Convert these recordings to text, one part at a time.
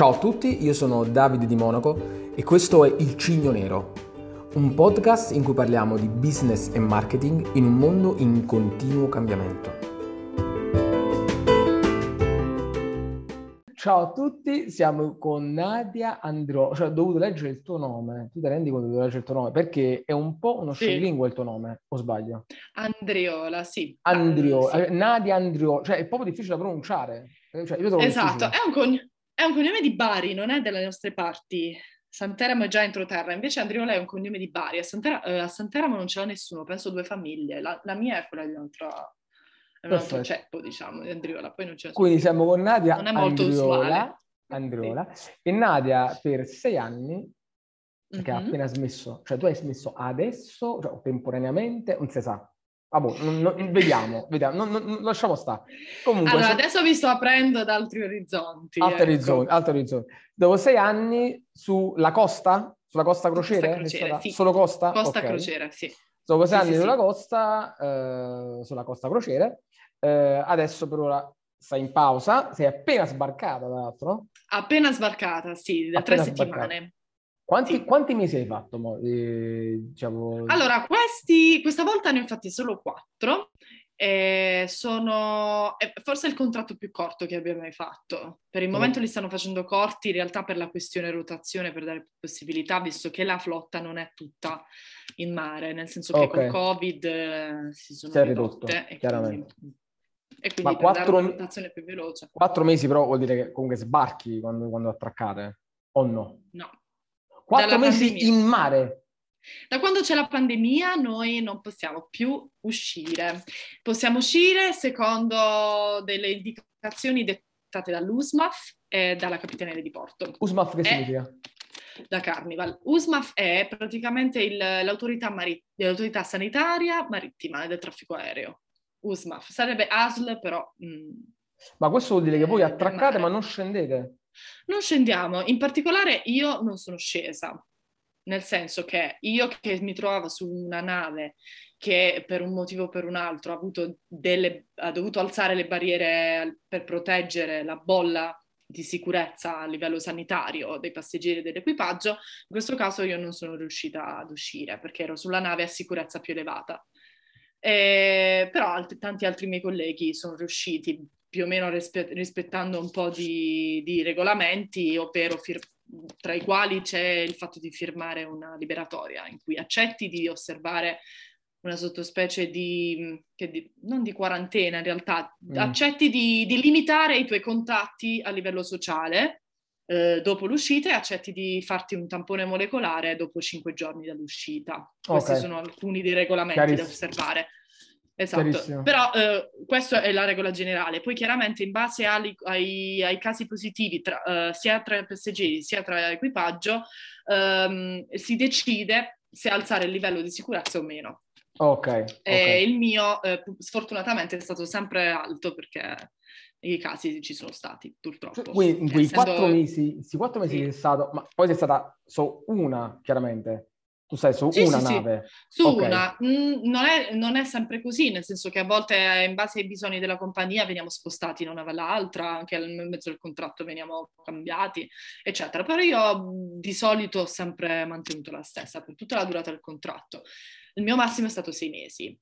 Ciao a tutti, io sono Davide di Monaco e questo è Il Cigno Nero, un podcast in cui parliamo di business e marketing in un mondo in continuo cambiamento. Ciao a tutti, siamo con Nadia Andro, cioè ho dovuto leggere il tuo nome, tu ti rendi conto di leggere il tuo nome? Perché è un po' uno Sì. scioglilingua il tuo nome, o sbaglio? Andriola, sì. Andrio, Eh, eh, Nadia Andrio, cioè è proprio difficile da pronunciare. Eh, Cioè, sì. Esatto, difficile. è un, cogn- è un cognome di Bari, non è delle nostre parti. Santeramo è già entroterra, invece Andriola è un cognome di Bari. A, Santera- eh, a Santeramo non ce l'ha nessuno, penso due famiglie. La, la mia è quella di un'altra, è un altro ceppo, diciamo, di Andriola, poi non sono. Quindi siamo con Nadia Non è molto Andriola, usuale. Andriola. e Nadia per sei anni, che ha Mhm. appena smesso, cioè tu hai smesso adesso, cioè temporaneamente, non si sa. Vabbè, non- non- vediamo, vediamo, non- lasciamo stare. Comunque, Allora, so- adesso vi sto aprendo ad altri orizzonti. altri ecco. orizzonti, altri orizzonti. Dopo sei anni sulla costa, sulla costa crociere, Costa Crociere, sì. solo costa? Costa Ok. Crociere, sì. Dopo sei Sì, anni sì, sulla costa, eh, sulla costa crociere, eh, adesso per ora stai in pausa, sei appena sbarcata tra l'altro. Appena sbarcata, sì, da Appena tre sbarcata. Quanti, Sì. quanti mesi hai fatto? mo? Eh, diciamo... Allora, questi, questa volta ne ho fatti solo quattro. E sono è forse il contratto più corto che abbia mai fatto. Per il Sono- momento li stanno facendo corti in realtà per la questione rotazione, per dare possibilità, visto che la flotta non è tutta in mare, nel senso che Ok. col Covid eh, si sono Si è ridotte ridotto, e chiaramente. quindi, e quindi Ma quattro- una rotazione più veloce. Quattro mesi però vuol dire che comunque sbarchi quando, quando attraccate, o no? No. Quattro mesi pandemia. in mare. Da quando c'è la pandemia noi non possiamo più uscire. Possiamo uscire secondo delle indicazioni dettate dall'USMAF e dalla Capitaneria di Porto, USMAF che Eh. significa? da Carnival. USMAF è praticamente il- l'autorità, mari- l'autorità sanitaria marittima e del traffico aereo. USMAF sarebbe ASL, però mm, Ma questo vuol dire che voi Eh, attraccate ma non scendete? Non scendiamo, in particolare io non sono scesa, nel senso che io che mi trovavo su una nave che per un motivo o per un altro ha, delle, ha dovuto alzare le barriere per proteggere la bolla di sicurezza a livello sanitario dei passeggeri e dell'equipaggio, in questo caso io non sono riuscita ad uscire perché ero sulla nave a sicurezza più elevata. Eh, però alt- tanti altri miei colleghi sono riusciti più o meno rispe- rispettando un po' di, di regolamenti, ovvero fir- tra i quali c'è il fatto di firmare una liberatoria in cui accetti di osservare una sottospecie di, che di- non di quarantena in realtà, Mm. accetti di, di limitare i tuoi contatti a livello sociale eh, dopo l'uscita e accetti di farti un tampone molecolare dopo cinque giorni dall'uscita. Questi Ok. sono alcuni dei regolamenti da osservare. Esatto, Chiarissimo. però eh, questa è la regola generale. Poi chiaramente in base ali- ai, ai casi positivi tra- eh, sia tra passeggeri sia tra equipaggio ehm, si decide se alzare il livello di sicurezza o meno. Ok. E il mio eh, sfortunatamente è stato sempre alto perché i casi ci sono stati purtroppo. Quindi in quei quattro mesi, quattro mesi Sì. sei stato, ma poi sei stata su una, chiaramente. Tu sei su Sì, una sì, sì. nave. Su Ok. una, mm, non, è, non è sempre così, nel senso che a volte in base ai bisogni della compagnia veniamo spostati da una all'altra, anche nel mezzo del contratto veniamo cambiati, eccetera. Però io mm, di solito ho sempre mantenuto la stessa per tutta la durata del contratto. Il mio massimo è stato sei mesi.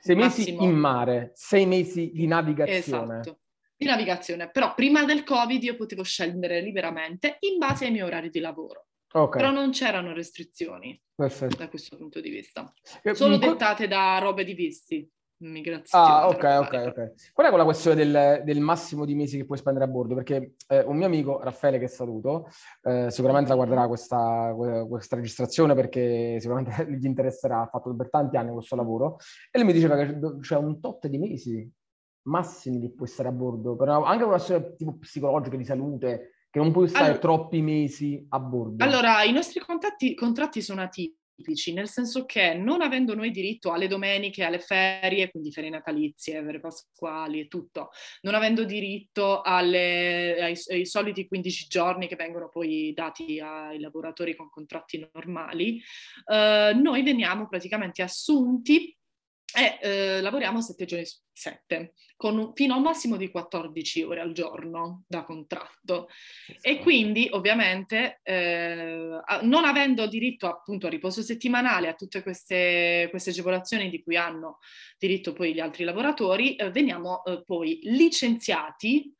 Sei mesi Massimo. in mare, sei mesi di navigazione. Esatto. Di navigazione. Però prima del Covid io potevo scendere liberamente in base ai miei orari di lavoro. Ok, Però non c'erano restrizioni perfetto. da questo punto di vista. Eh, Solo dettate da robe di visti, migrazione. Ah, ok, ok, ok. Qual è quella questione del, del massimo di mesi che puoi spendere a bordo? Perché eh, un mio amico, Raffaele, che saluto, eh, sicuramente la guarderà questa, que- questa registrazione perché sicuramente gli interesserà, ha fatto per tanti anni questo lavoro, e lui mi diceva che c'è- un tot di mesi massimi che puoi stare a bordo, per una- anche una questione tipo psicologica di salute, che non puoi stare Allora- troppi mesi a bordo. Allora, i nostri contatti- contratti sono atipici, nel senso che non avendo noi diritto alle domeniche, alle ferie, quindi ferie natalizie, ferie pasquali e tutto, non avendo diritto alle- ai, ai soliti 15 giorni che vengono poi dati ai lavoratori con contratti normali, eh, noi veniamo praticamente assunti e eh, lavoriamo sette giorni su sette, con fino a un massimo di 14 ore al giorno da contratto. E quindi, ovviamente, eh, non avendo diritto appunto a riposo settimanale, a tutte queste, queste agevolazioni di cui hanno diritto poi gli altri lavoratori, eh, veniamo eh, poi licenziati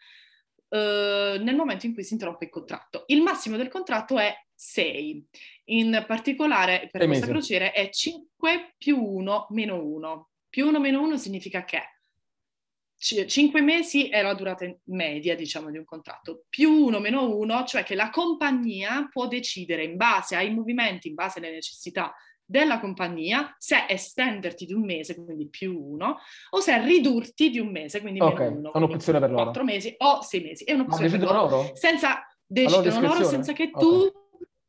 eh, nel momento in cui si interrompe il contratto. Il massimo del contratto è 6. In particolare per questa crociera è 5 più 1 meno 1. Più 1 meno 1 significa che 5 mesi è la durata media, diciamo, di un contratto, più 1 meno 1, cioè che la compagnia può decidere in base ai movimenti, in base alle necessità della compagnia, se estenderti di un mese, quindi più uno, o se ridurti di un mese, quindi meno okay, uno. È un'opzione per loro. Quattro mesi o sei mesi. È un'opzione per loro. loro. Senza, decidono loro senza che tu... Okay.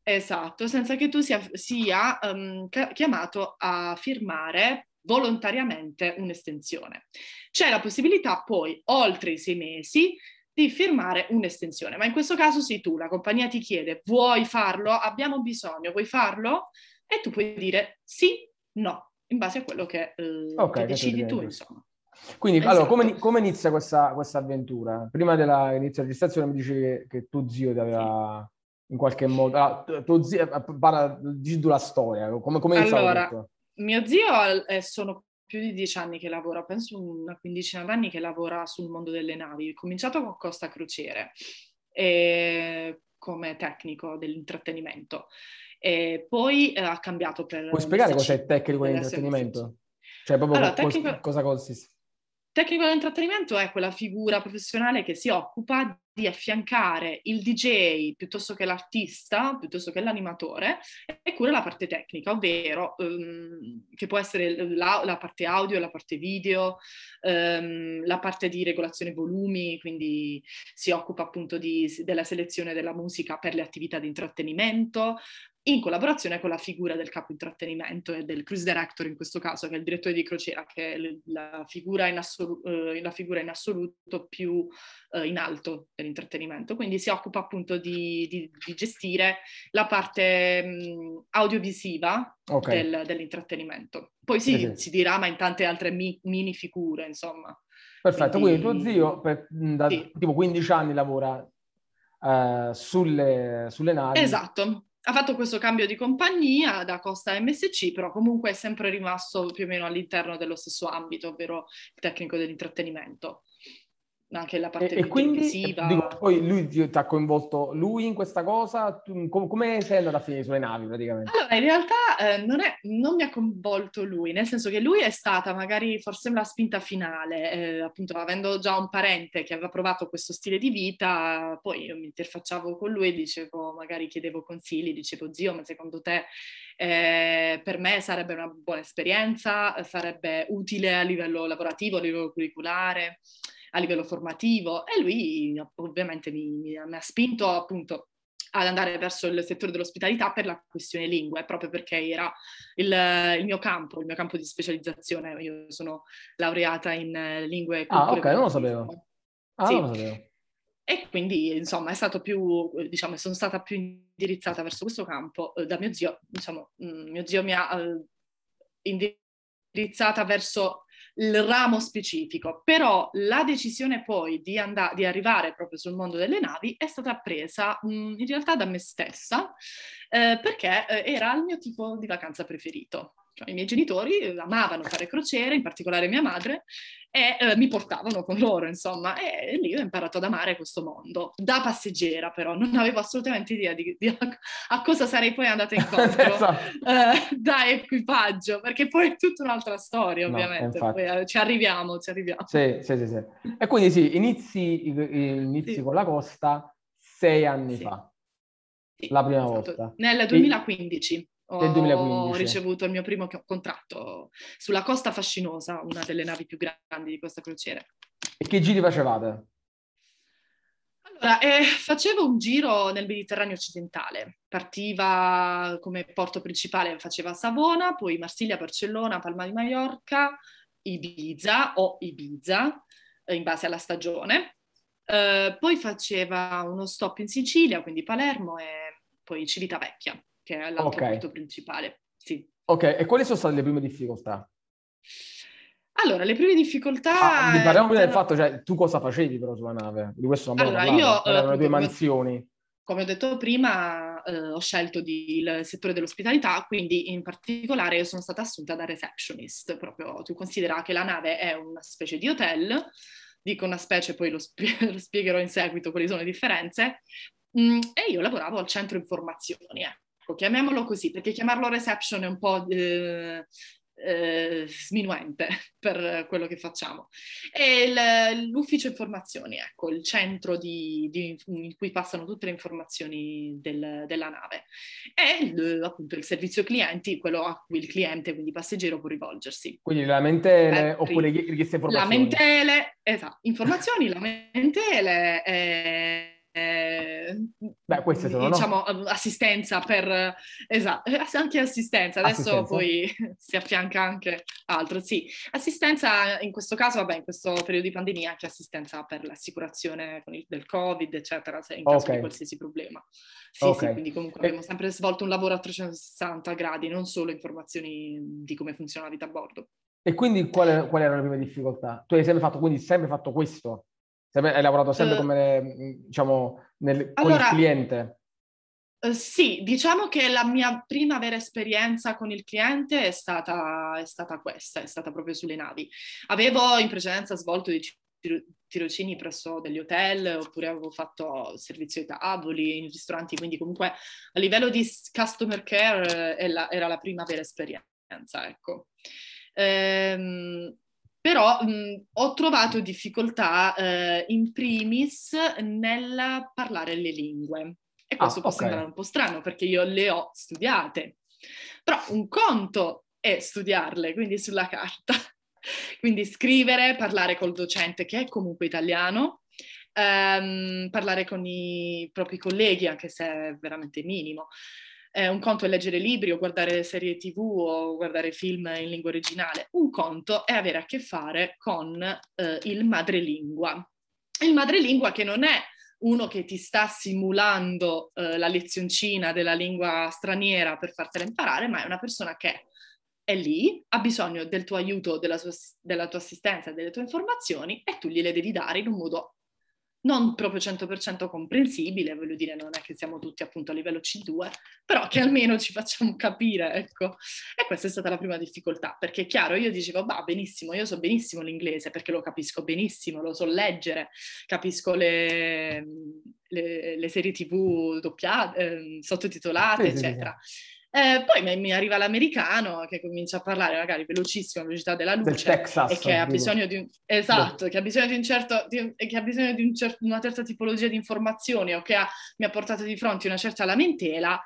Esatto, senza che tu sia, sia um, chiamato a firmare volontariamente un'estensione. C'è la possibilità poi, oltre i sei mesi, di firmare un'estensione, ma in questo caso sei tu, la compagnia ti chiede, vuoi farlo? Abbiamo bisogno, vuoi farlo? e tu puoi dire sì, no, in base a quello che, eh, okay, che decidi tu, insomma. Quindi, esatto. allora, come, come, inizia questa, questa avventura? Prima della registrazione mi dicevi che, che tuo zio ti aveva sì. In qualche modo... Ah, tuo zio, eh, parla, dici tu la storia, come, come Allora, mio zio eh, sono più di dieci anni che lavora, penso una quindicina d'anni che lavora sul mondo delle navi. Ho cominciato con Costa Crociere eh, come tecnico dell'intrattenimento. E poi eh, ha cambiato per... Puoi spiegare cos'è tecnico di intrattenimento? Cioè proprio allora, co- tecnico... cosa consiste? Tecnico di intrattenimento è quella figura professionale che si occupa di affiancare il DJ piuttosto che l'artista, piuttosto che l'animatore, e cura la parte tecnica, ovvero um, che può essere la, la, parte audio, la parte video, um, la parte di regolazione volumi, quindi si occupa appunto di, della selezione della musica per le attività di intrattenimento, in collaborazione con la figura del capo intrattenimento e del cruise director in questo caso, che è il direttore di crociera, che è la figura in, assolu- eh, la figura in assoluto più eh, in alto dell'intrattenimento. Quindi si occupa appunto di, di, di gestire la parte mh, audiovisiva okay. del, dell'intrattenimento. Poi sì, sì, si dirama in tante altre mi- mini figure, insomma. Perfetto, quindi, quindi tuo zio per, da sì. tipo 15 anni lavora uh, sulle, sulle navi. Esatto ha fatto questo cambio di compagnia da Costa MSC, però comunque è sempre rimasto più o meno all'interno dello stesso ambito, ovvero il tecnico dell'intrattenimento anche la parte e, e quindi, dico, poi lui ti, ha coinvolto lui in questa cosa? Tu, com, come sei andato a finire sulle navi praticamente? Allora, in realtà eh, non, è, non, mi ha coinvolto lui, nel senso che lui è stata magari forse la spinta finale, eh, appunto avendo già un parente che aveva provato questo stile di vita, poi io mi interfacciavo con lui e dicevo, magari chiedevo consigli, dicevo zio, ma secondo te eh, per me sarebbe una buona esperienza, sarebbe utile a livello lavorativo, a livello curriculare? A livello formativo e lui ovviamente mi, mi, mi ha spinto appunto ad andare verso il settore dell'ospitalità per la questione lingue, proprio perché era il, il, mio campo, il mio campo di specializzazione. Io sono laureata in lingue e Ah, ok, non lo sapevo. Ah, sì. non lo sapevo. E quindi, insomma, è stato più, diciamo, sono stata più indirizzata verso questo campo eh, da mio zio. Diciamo, mio zio mi ha eh, indirizzata verso il ramo specifico, però la decisione poi di, and- di arrivare proprio sul mondo delle navi è stata presa mh, mm, in realtà da me stessa eh, perché eh, era il mio tipo di vacanza preferito. Cioè, I miei genitori amavano fare crociere, in particolare mia madre, e eh, mi portavano con loro, insomma, e, lì ho imparato ad amare questo mondo. Da passeggera, però, non avevo assolutamente idea di, di a, a, cosa sarei poi andata incontro esatto. eh, da equipaggio, perché poi è tutta un'altra storia, ovviamente. No, poi, eh, ci arriviamo, ci arriviamo. Sì, sì, sì. sì. E quindi sì, inizi, inizi sì. con la costa sei anni sì. fa. La prima esatto. volta. Nel 2015. Del 2015. Ho ricevuto il mio primo contratto sulla Costa Fascinosa, una delle navi più grandi di questa crociera. E che giri facevate? Allora, eh, facevo un giro nel Mediterraneo occidentale. Partiva come porto principale, faceva Savona, poi Marsiglia, Barcellona, Palma di Mallorca, Ibiza o Ibiza, eh, in base alla stagione. Eh, poi faceva uno stop in Sicilia, quindi Palermo e poi Civitavecchia che è l'altro okay. punto principale. Sì. Ok, e quali sono state le prime difficoltà? Allora, le prime difficoltà... Ah, parliamo prima del fatto, cioè, tu cosa facevi però sulla nave? Di questo non allora, io, Erano le tue mansioni. Come ho detto prima, eh, ho scelto di, il settore dell'ospitalità, quindi in particolare sono stata assunta da receptionist. Proprio tu considera che la nave è una specie di hotel, dico una specie, poi lo, spie- lo spiegherò in seguito quali sono le differenze, mm, e io lavoravo al centro informazioni, ecco, chiamiamolo così, perché chiamarlo reception è un po' eh, eh, sminuente per quello che facciamo. E il, l'ufficio informazioni, ecco, il centro di, di, in cui passano tutte le informazioni del, della nave. E il, appunto il servizio clienti, quello a cui il cliente, quindi passeggero, può rivolgersi. Quindi lamentele eh, oppure richieste informazioni? Lamentele, esatto, informazioni, lamentele, eh, eh, Beh, queste sono, diciamo, no? assistenza per, esatto, anche assistenza, adesso assistenza. poi si affianca anche altro, sì, assistenza in questo caso, vabbè, in questo periodo di pandemia anche assistenza per l'assicurazione il, del Covid, eccetera, se in caso okay. di qualsiasi problema. Sì, okay. sì, quindi comunque abbiamo sempre svolto un lavoro a 360 gradi, non solo informazioni di come funziona la vita a bordo. E quindi quali, quali erano le prime difficoltà? Tu hai sempre fatto, quindi sempre fatto questo? Hai lavorato sempre uh, come, diciamo, nel, con allora, il cliente? Uh, sì, diciamo che la mia prima vera esperienza con il cliente è stata, è stata questa, è stata proprio sulle navi. Avevo in precedenza svolto dei tirocini presso degli hotel oppure avevo fatto servizio ai tavoli in ristoranti, quindi comunque a livello di customer care eh, la, era la prima vera esperienza, ecco. Ehm, però mh, ho trovato difficoltà eh, in primis nel parlare le lingue. E questo ah, può okay. sembrare un po' strano perché io le ho studiate. Però un conto è studiarle, quindi sulla carta. quindi scrivere, parlare col docente che è comunque italiano, ehm, parlare con i propri colleghi, anche se è veramente minimo. Eh, un conto è leggere libri o guardare serie tv o guardare film in lingua originale. Un conto è avere a che fare con eh, il madrelingua. Il madrelingua che non è uno che ti sta simulando eh, la lezioncina della lingua straniera per fartela imparare, ma è una persona che è lì, ha bisogno del tuo aiuto, della, sua, della tua assistenza, delle tue informazioni e tu gliele devi dare in un modo non proprio 100% comprensibile, voglio dire, non è che siamo tutti appunto a livello C2, però che almeno ci facciamo capire, ecco. E questa è stata la prima difficoltà, perché è chiaro, io dicevo, bah, benissimo, io so benissimo l'inglese, perché lo capisco benissimo, lo so leggere, capisco le, le, le serie tv doppiate, eh, sottotitolate, sì, eccetera. Sì, sì. Eh, poi mi, arriva l'americano che comincia a parlare magari velocissimo velocità della luce Texas, e che ha bisogno di un, esatto, che ha bisogno di un certo, di, che ha bisogno di un cer- una certa tipologia di informazioni o che ha, mi ha portato di fronte una certa lamentela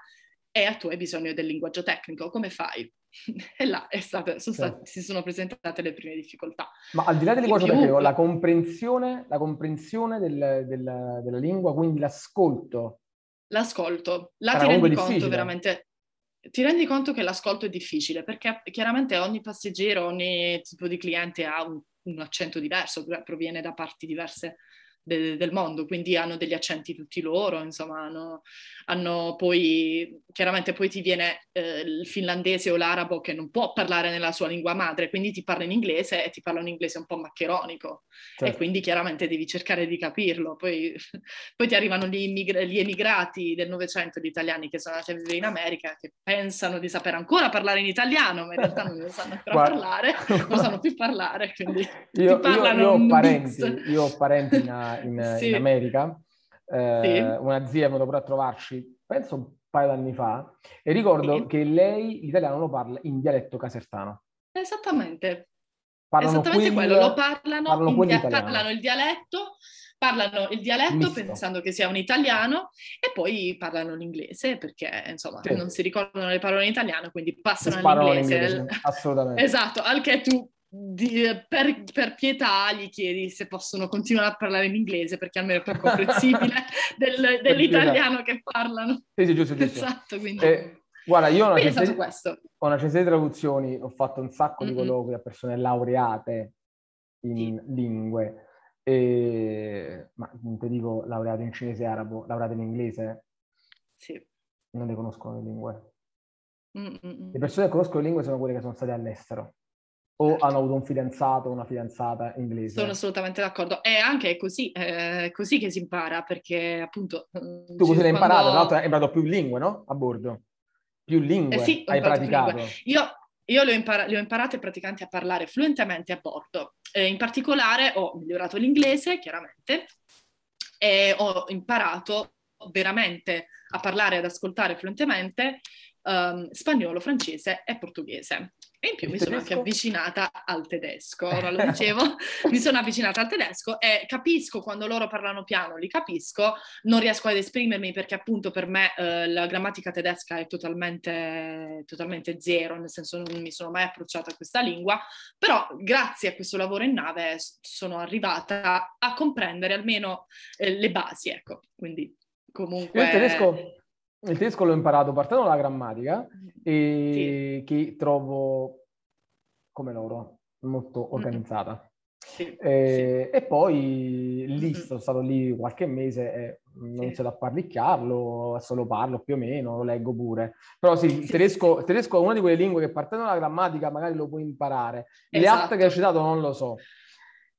e a tu hai bisogno del linguaggio tecnico, come fai? e là state, sono state, sì. si sono presentate le prime difficoltà. Ma al di là del linguaggio più... tecnico, la comprensione, la comprensione del, del, della lingua, quindi l'ascolto. L'ascolto, là ti rendi conto veramente ti rendi conto che l'ascolto è difficile perché chiaramente ogni passeggero, ogni tipo di cliente ha un, un accento diverso, proviene da parti diverse de- del mondo, quindi hanno degli accenti tutti loro, insomma, hanno, hanno poi, chiaramente poi ti viene eh, il finlandese o l'arabo che non può parlare nella sua lingua madre, quindi ti parla in inglese e ti parla un inglese un po' maccheronico certo. e quindi chiaramente devi cercare di capirlo. Poi, poi ti arrivano gli, immigra- gli, emigrati del Novecento, gli italiani che sono andati a vivere in America, che pensano di sapere ancora parlare in italiano, ma in realtà non lo sanno ancora parlare, non sanno più parlare, quindi io, ti parlano io, io ho parenti, io ho parenti in, in, sì. in America. Eh, sì. Una zia è venuta pure a trovarci, penso un paio d'anni fa, e ricordo sì. che lei l'italiano lo parla in dialetto casertano. Esattamente. Parlano Esattamente quello, lo parlano, parlano, dia- parlano il dialetto, parlano il dialetto Misto. pensando che sia un italiano e poi parlano l'inglese perché insomma sì. non si ricordano le parole in italiano quindi passano all'inglese. Assolutamente. esatto, al che tu di, per, per, pietà gli chiedi se possono continuare a parlare in inglese perché almeno è più comprensibile del, dell'italiano che parlano. Sì, sì, giusto, giusto. Esatto, quindi... Eh, guarda, io ho una, censura, ho una censura di traduzioni, ho fatto un sacco mm-hmm. di colloqui a persone laureate in sì. lingue, e... ma non ti dico laureate in cinese e arabo, laureate in inglese? Sì. Non le conoscono le lingue. Mm-mm. Le persone che conoscono le lingue sono quelle che sono state all'estero o hanno avuto un fidanzato o una fidanzata inglese. Sono assolutamente d'accordo. E anche così, è così che si impara, perché appunto... Mm, tu così l'hai imparato? Tra l'altro hai imparato più lingue, no? A bordo. Più lingue eh sì, hai praticato. Io, io le ho, le ho, imparate praticamente a parlare fluentemente a bordo. Eh, in particolare ho migliorato l'inglese, chiaramente, e ho imparato veramente a parlare e ad ascoltare fluentemente um, spagnolo, francese e portoghese. E in più il mi tedesco? sono anche avvicinata al tedesco, ora lo dicevo, mi sono avvicinata al tedesco e capisco quando loro parlano piano, li capisco, non riesco ad esprimermi perché appunto per me eh, la grammatica tedesca è totalmente, totalmente zero, nel senso non mi sono mai approcciata a questa lingua, però grazie a questo lavoro in nave sono arrivata a comprendere almeno eh, le basi, ecco, quindi comunque... Il tedesco il tedesco l'ho imparato partendo dalla grammatica e sì. che trovo come loro molto organizzata. Sì, e, sì. e, poi lì sono stato lì qualche mese e non ho iniziato a parlicchiarlo, adesso lo parlo più o meno, lo leggo pure. Però sì, il tedesco, tedesco, è una di quelle lingue che partendo dalla grammatica magari lo puoi imparare. Le esatto. altre che hai citato non lo so.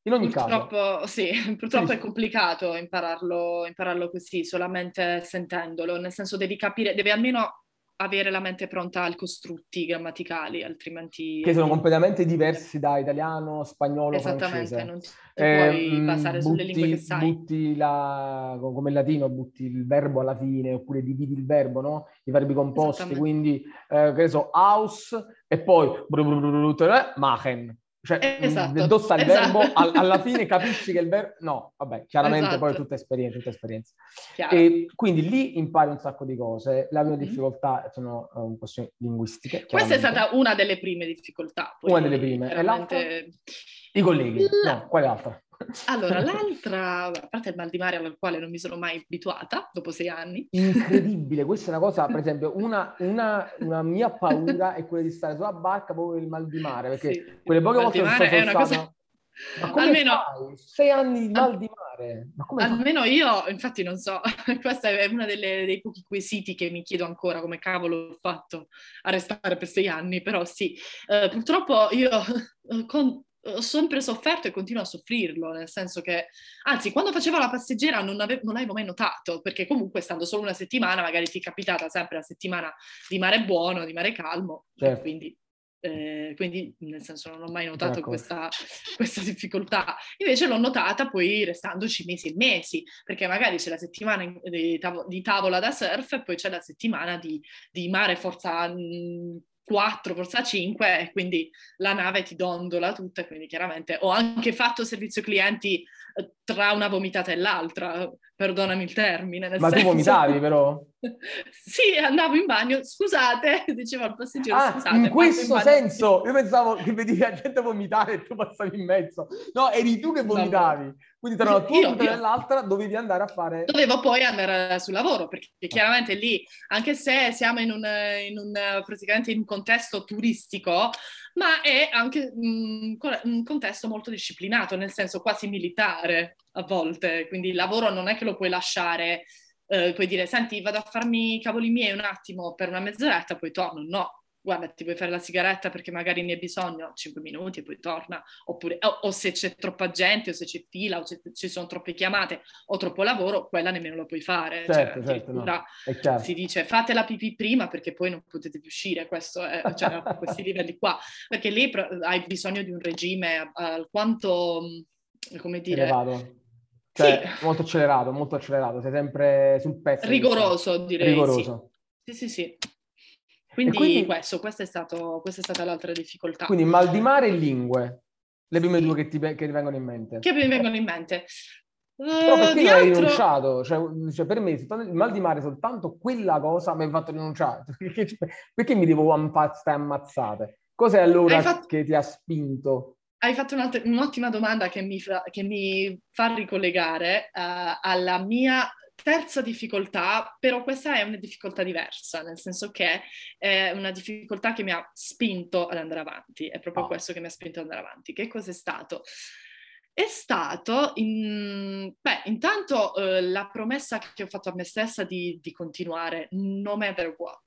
In ogni purtroppo, caso. Sì, purtroppo sì. è complicato impararlo, impararlo così, solamente sentendolo, nel senso devi capire, devi almeno avere la mente pronta ai costrutti grammaticali, altrimenti... Che sono completamente diversi da italiano, spagnolo, Esattamente, francese. non ti eh, puoi basare butti, sulle lingue che sai. Butti la, come il latino, butti il verbo alla fine, oppure dividi il verbo, no? I verbi composti, quindi, eh, che ne so, house, e poi machen. Cioè, esatto, indossa il esatto. verbo, al, alla fine capisci che il verbo... No, vabbè, chiaramente esatto. poi è tutta esperienza, tutta esperienza. E quindi lì impari un sacco di cose. La mia mm-hmm. difficoltà sono uh, questioni linguistiche. Questa è stata una delle prime difficoltà. una delle prime. Veramente... E l'altra? I colleghi. La... No, quale altra? Allora, l'altra, a parte il mal di mare al quale non mi sono mai abituata dopo sei anni. Incredibile, questa è una cosa, per esempio, una, una, una mia paura è quella di stare sulla barca proprio per il mal di mare, perché sì, quelle poche volte che sono stato... Cosa... Ma come almeno fai? sei anni di mal di mare. almeno fai? io, infatti, non so, questo è uno dei pochi quesiti che mi chiedo ancora come cavolo ho fatto a restare per sei anni, però sì, uh, purtroppo io con ho sempre sofferto e continuo a soffrirlo, nel senso che, anzi, quando facevo la passeggera non, ave- non avevo mai notato, perché comunque stando solo una settimana, magari ti è capitata sempre la settimana di mare buono, di mare calmo, certo. quindi, eh, quindi, nel senso non ho mai notato questa, questa, difficoltà. Invece l'ho notata poi restandoci mesi e mesi, perché magari c'è la settimana di tavola da surf e poi c'è la settimana di, di mare forza... Mh, 4, forza 5, e quindi la nave ti dondola tutta, quindi chiaramente ho anche fatto servizio clienti eh, tra una vomitata e l'altra, perdonami il termine. Ma senso... tu vomitavi però? sì, andavo in bagno, scusate, diceva il passeggero, ah, scusate. in questo in senso, io pensavo che vedevi la gente vomitare e tu passavi in mezzo. No, eri tu che vomitavi. No. Quindi tra una tua e l'altra dovevi andare a fare... Dovevo poi andare sul lavoro, perché chiaramente lì, anche se siamo in un, in un praticamente in un contesto turistico, ma è anche un, un contesto molto disciplinato, nel senso quasi militare a volte, quindi il lavoro non è che lo puoi lasciare Uh, puoi dire, senti, vado a farmi i cavoli miei un attimo per una mezz'oretta, poi torno. No, guarda, ti vuoi fare la sigaretta perché magari ne hai bisogno, 5 minuti e poi torna, oppure, o, o, se c'è troppa gente, o se c'è fila, o se ci sono troppe chiamate, o troppo lavoro, quella nemmeno lo puoi fare. Certo, cioè, certo, no. si dice fate la pipì prima perché poi non potete più uscire, questo è, cioè, a questi livelli qua, perché lì hai bisogno di un regime alquanto, come dire... Elevato. Cioè, sì. molto accelerato, molto accelerato, sei sempre sul pezzo. Rigoroso, diciamo. direi. Rigoroso. Sì, sì, sì. Quindi, quindi questo, questa, è stato, questa è stata l'altra difficoltà. Quindi mal di mare e lingue, le prime due che ti, che ti vengono in mente. Che mi vengono in mente. Però perché hai altro... rinunciato? Cioè, cioè, per me il mal di mare soltanto quella cosa mi ha fatto rinunciare. Perché, perché mi devo stare ammazzate? Cos'è allora fatto... che ti ha spinto? Hai fatto un'ottima domanda che mi fa, che mi fa ricollegare uh, alla mia terza difficoltà, però questa è una difficoltà diversa, nel senso che è una difficoltà che mi ha spinto ad andare avanti, è proprio oh. questo che mi ha spinto ad andare avanti. Che cos'è stato? È stato, in, beh, intanto eh, la promessa che ho fatto a me stessa di, di continuare, no matter what.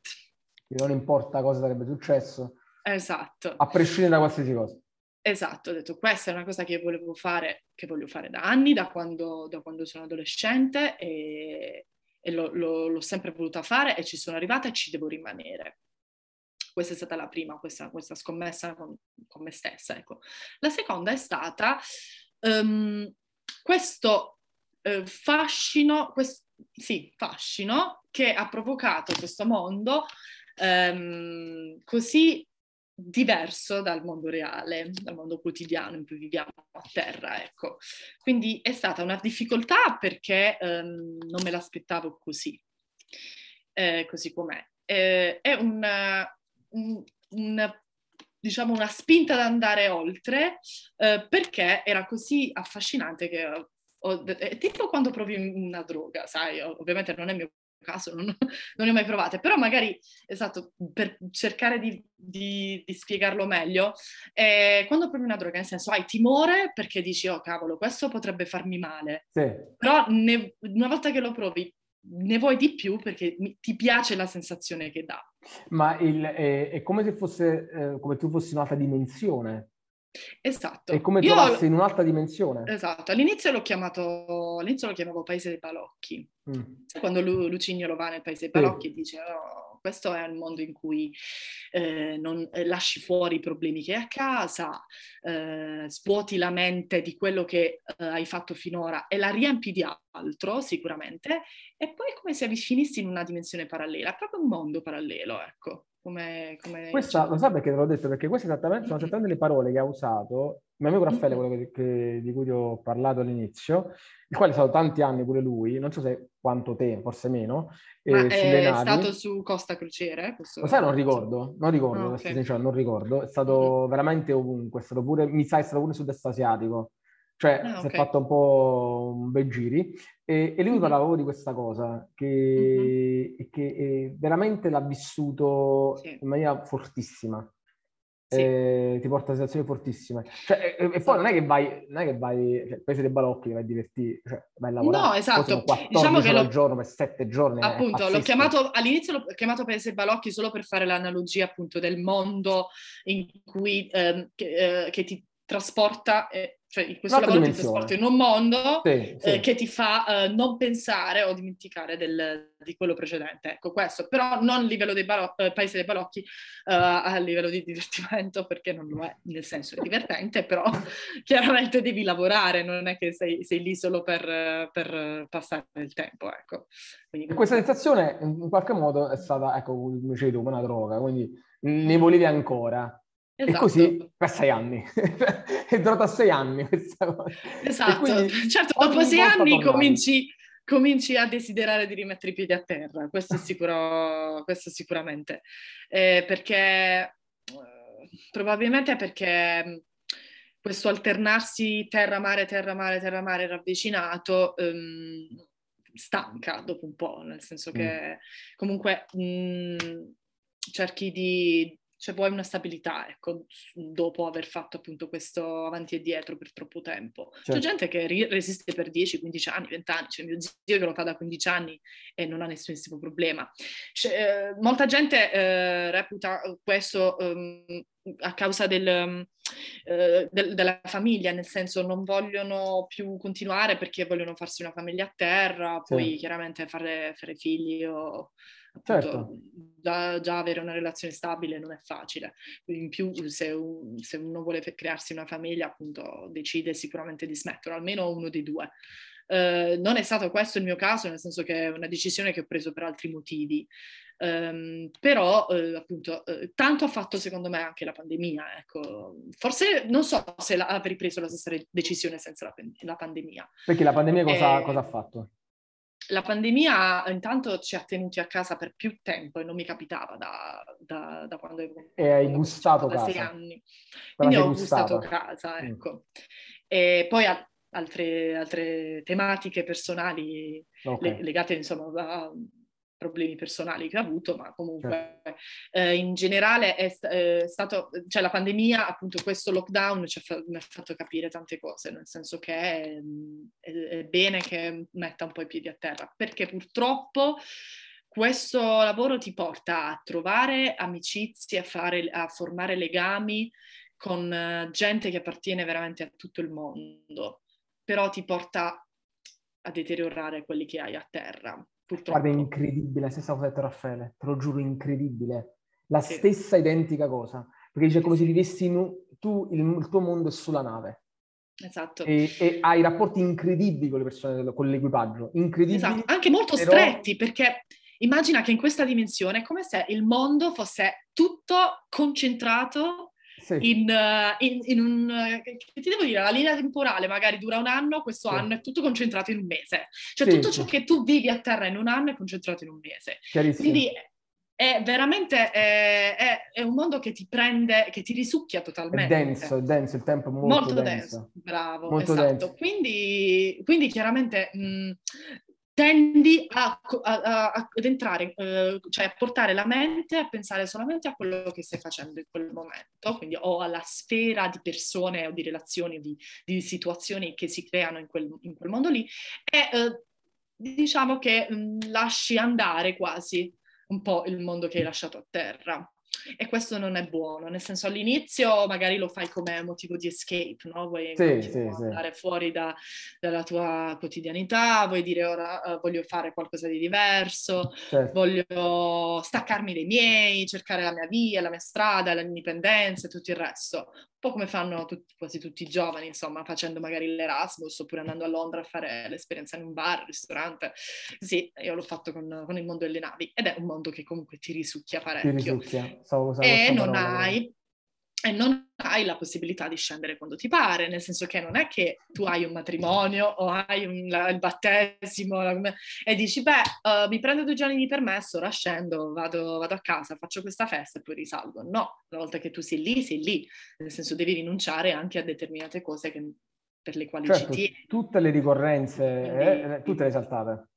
Non importa cosa sarebbe successo. Esatto. A prescindere da qualsiasi cosa. Esatto, ho detto questa è una cosa che volevo fare, che voglio fare da anni, da quando, da quando sono adolescente e, e lo, lo, l'ho sempre voluta fare e ci sono arrivata e ci devo rimanere. Questa è stata la prima, questa, questa scommessa con, con, me stessa. Ecco. La seconda è stata um, questo uh, fascino, quest, sì, fascino che ha provocato questo mondo um, così diverso dal mondo reale, dal mondo quotidiano in cui viviamo a terra, ecco. Quindi è stata una difficoltà perché um, non me l'aspettavo così, eh, così com'è. Eh, è una, un, una, diciamo una spinta ad andare oltre eh, perché era così affascinante che ho, è tipo quando provi una droga, sai, ovviamente non è mio caso non, non le ho mai provate, però magari, esatto, per cercare di, di, di spiegarlo meglio, eh, quando provi una droga, nel senso hai timore perché dici, oh cavolo, questo potrebbe farmi male, sì. però ne, una volta che lo provi ne vuoi di più perché ti piace la sensazione che dà. Ma il, è, è, come se fosse, eh, come tu fossi in un'altra dimensione. Esatto. È come trovassi in un'altra dimensione. Esatto, all'inizio l'ho chiamato, all'inizio lo chiamavo Paese dei Balocchi. Mm. Quando Lu, Lucignolo va nel Paese dei Balocchi sì. e dice oh, questo è il mondo in cui eh, non, eh, lasci fuori i problemi che hai a casa, eh, svuoti la mente di quello che eh, hai fatto finora e la riempi di altro sicuramente e poi è come se finissi in una dimensione parallela, proprio un mondo parallelo, ecco. Come, come Questa, lo sai perché te l'ho detto? Perché queste esattamente, sono esattamente le parole che ha usato mio amico Raffaele, quello che, che, di cui ti ho parlato all'inizio, il quale è stato tanti anni pure lui, non so se quanto tempo, forse meno. Ma eh, è navi. stato su Costa Crociere? Questo... Lo sai, non ricordo, non ricordo, oh, okay. sincero, non ricordo. È stato mm-hmm. veramente ovunque, è stato pure, mi sa, è stato pure sud-est asiatico. Cioè, ah, si è fatto un po' un bel giri. E, e lui mm-hmm. parlava proprio di questa cosa, che, mm-hmm. che eh, veramente l'ha vissuto sì. in maniera fortissima. Sì. Eh, ti porta a sensazioni fortissime. Cioè, e, e, poi non è che vai, non è che vai, cioè, paese dei balocchi, vai a divertirti, cioè, vai a lavorare. No, esatto. Diciamo che lo, giorno per sette giorni. Appunto, l'ho chiamato, all'inizio l'ho chiamato paese dei balocchi solo per fare l'analogia appunto del mondo in cui, ehm, che, eh, che ti trasporta, eh, cioè in questo lavoro dimensione. ti trasporta in un mondo sì, sì. Eh, che ti fa eh, non pensare o dimenticare del, di quello precedente. Ecco questo, però non a livello dei balo- eh, paese dei balocchi, eh, a livello di divertimento, perché non lo è, nel senso è divertente, però chiaramente devi lavorare, non è che sei, sei lì solo per, per, passare il tempo. Ecco. Quindi, questa sensazione in qualche modo è stata, ecco, come dicevi tu, una droga, quindi ne volevi ancora. Esatto. E così per sei anni. è durata sei anni questa cosa. Esatto. Certo, dopo sei anni cominci, cominci, a desiderare di rimettere i piedi a terra, questo, sicuro, questo sicuramente. Eh, perché eh, probabilmente perché questo alternarsi terra-mare, terra-mare, terra-mare ravvicinato ehm, stanca dopo un po', nel senso che mm. comunque mh, cerchi di cioè vuoi una stabilità, ecco, dopo aver fatto appunto questo avanti e dietro per troppo tempo. Certo. C'è gente che ri- resiste per 10, 15 anni, 20 anni, c'è mio zio che lo fa da 15 anni e non ha nessunissimo problema. Eh, molta gente eh, reputa questo um, a causa del, um, del, della famiglia, nel senso non vogliono più continuare perché vogliono farsi una famiglia a terra, poi sì. chiaramente fare, fare figli o certo. già, già, avere una relazione stabile non è facile. In più, se, un, se, uno vuole crearsi una famiglia, appunto, decide sicuramente di smettere, almeno uno dei due. Uh, non è stato questo il mio caso, nel senso che è una decisione che ho preso per altri motivi. Um, però uh, appunto uh, tanto ha fatto secondo me anche la pandemia ecco. forse non so se la, avrei preso la stessa decisione senza la, la pandemia perché la pandemia cosa, eh, cosa ha fatto? La pandemia intanto ci ha tenuti a casa per più tempo e non mi capitava da, da, da quando avevo e hai gustato da casa. sei anni. Quindi ho gustato casa, mm. ecco. Mm. E poi a, altre, altre tematiche personali okay. legate insomma a problemi personali che ha avuto, ma comunque certo. eh, in generale è, è, stato, cioè la pandemia, appunto questo lockdown ci ha, mi ha fatto capire tante cose, nel senso che è, è, è bene che metta un po' i piedi a terra, perché purtroppo questo lavoro ti porta a trovare amicizie, a, fare, a formare legami con eh, gente che appartiene veramente a tutto il mondo, però ti porta a deteriorare quelli che hai a terra. Purtroppo. Guarda, è incredibile, la stessa cosa detto Raffaele, te lo giuro, incredibile. La sì. stessa identica cosa, perché dice come se vivessi in, tu, il, il, tuo mondo è sulla nave. Esatto. E, e, hai rapporti incredibili con le persone, con l'equipaggio, incredibili. Esatto, anche molto però... stretti, perché immagina che in questa dimensione è come se il mondo fosse tutto concentrato sì. in, uh, in, in, un... Uh, che ti devo dire, la linea temporale magari dura un anno, questo sì. anno è tutto concentrato in un mese. Cioè sì, tutto ciò che tu vivi a terra in un anno è concentrato in un mese. Quindi è veramente è, è, è, un mondo che ti prende, che ti risucchia totalmente. È denso, è denso, il tempo è molto, molto denso. denso. Bravo, molto esatto. Denso. Quindi, quindi chiaramente mh, tendi a, a, ad entrare, eh, cioè a portare la mente a pensare solamente a quello che stai facendo in quel momento, quindi o alla sfera di persone o di relazioni, di, di situazioni che si creano in quel, in quel mondo lì, e eh, diciamo che mh, lasci andare quasi un po' il mondo che hai lasciato a terra. E questo non è buono, nel senso all'inizio magari lo fai come motivo di escape, no? Vuoi sì, sì, andare sì. fuori da, dalla tua quotidianità, vuoi dire ora uh, voglio fare qualcosa di diverso, certo. voglio staccarmi dai miei, cercare la mia via, la mia strada, l'indipendenza e tutto il resto po' come fanno tutti, quasi tutti i giovani, insomma, facendo magari l'Erasmus oppure andando a Londra a fare l'esperienza in un bar, ristorante. Sì, io l'ho fatto con, con il mondo delle navi ed è un mondo che comunque ti risucchia parecchio. Ti risucchia, stavo, stavo e non hai e non hai la possibilità di scendere quando ti pare, nel senso che non è che tu hai un matrimonio o hai un, la, il battesimo la, e dici, beh, uh, mi prendo due giorni di permesso, ora scendo, vado, vado, a casa, faccio questa festa e poi risalgo. No, una volta che tu sei lì, sei lì, nel senso devi rinunciare anche a determinate cose che, per le quali certo, ci tieni. Tutte le ricorrenze, eh, tutte le saltate,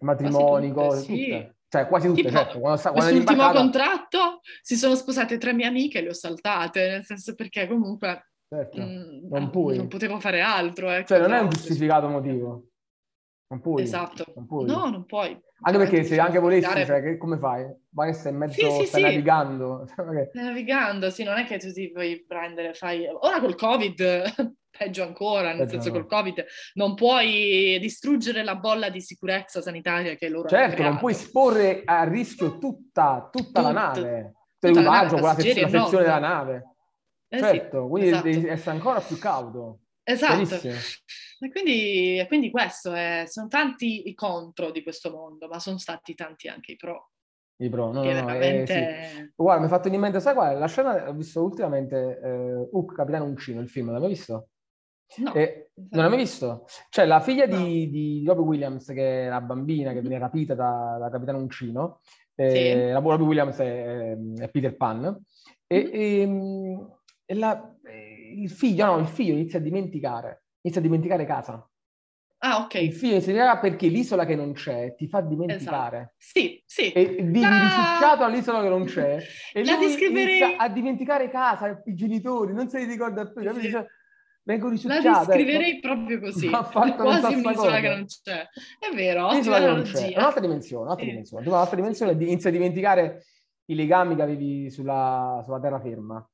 matrimoni, cose, sì. tutte. Cioè, quasi tutte, tipo, certo. Quando sta, quando quest'ultimo imbarcata... contratto si sono sposate tre mie amiche e le ho saltate, nel senso perché comunque certo. mh, mm, non, puoi. non potevo fare altro. Ecco, cioè, non è un giustificato motivo. Non puoi. Esatto. Non puoi. No, non puoi. Anche perché se anche volessi, cioè, che, come fai? Vai sei in mezzo, sì, sì, stai sì. navigando. Stai navigando, sì, non è che tu ti puoi prendere, fai... Ora col Covid peggio ancora, nel peggio senso no. col Covid non puoi distruggere la bolla di sicurezza sanitaria che loro certo, hanno Certo, non puoi esporre a rischio tutta, tutta la nave, l'equipaggio, quella sez- la sezione della nave. Eh certo, quindi esatto. devi essere ancora più cauto. Esatto. E quindi, quindi questo è, sono tanti i contro di questo mondo, ma sono stati tanti anche i pro. I pro, no, no, veramente... eh, sì. Guarda, mi è fatto in mente, sai qual è? La scena, ho visto ultimamente eh, Hook, Capitano Uncino, il film, l'hai mai visto? No. Eh, non l'hai mai visto? Cioè, la figlia no. di, di Robbie Williams, che è la bambina che viene rapita da, da Capitano Uncino, eh, sì. la Robbie Williams è, è Peter Pan, e, mm-hmm. e, ehm, e la, eh, il figlio, no, il figlio inizia a dimenticare, inizia a dimenticare casa. Ah, ok. Il figlio inizia perché l'isola che non c'è ti fa dimenticare. Esatto. Sì, sì. E vivi la... risucciato all'isola che non c'è. E la lui descriverei... a dimenticare casa, i genitori, non se li ricorda più. Sì. Dice, vengo risucciato. La descriverei ecco. proprio così. Ma fatto quasi un'isola che non c'è. È vero, ottima analogia. È un'altra dimensione, un'altra sì. dimensione. Un'altra dimensione inizia a dimenticare i legami che avevi sulla, sulla terraferma.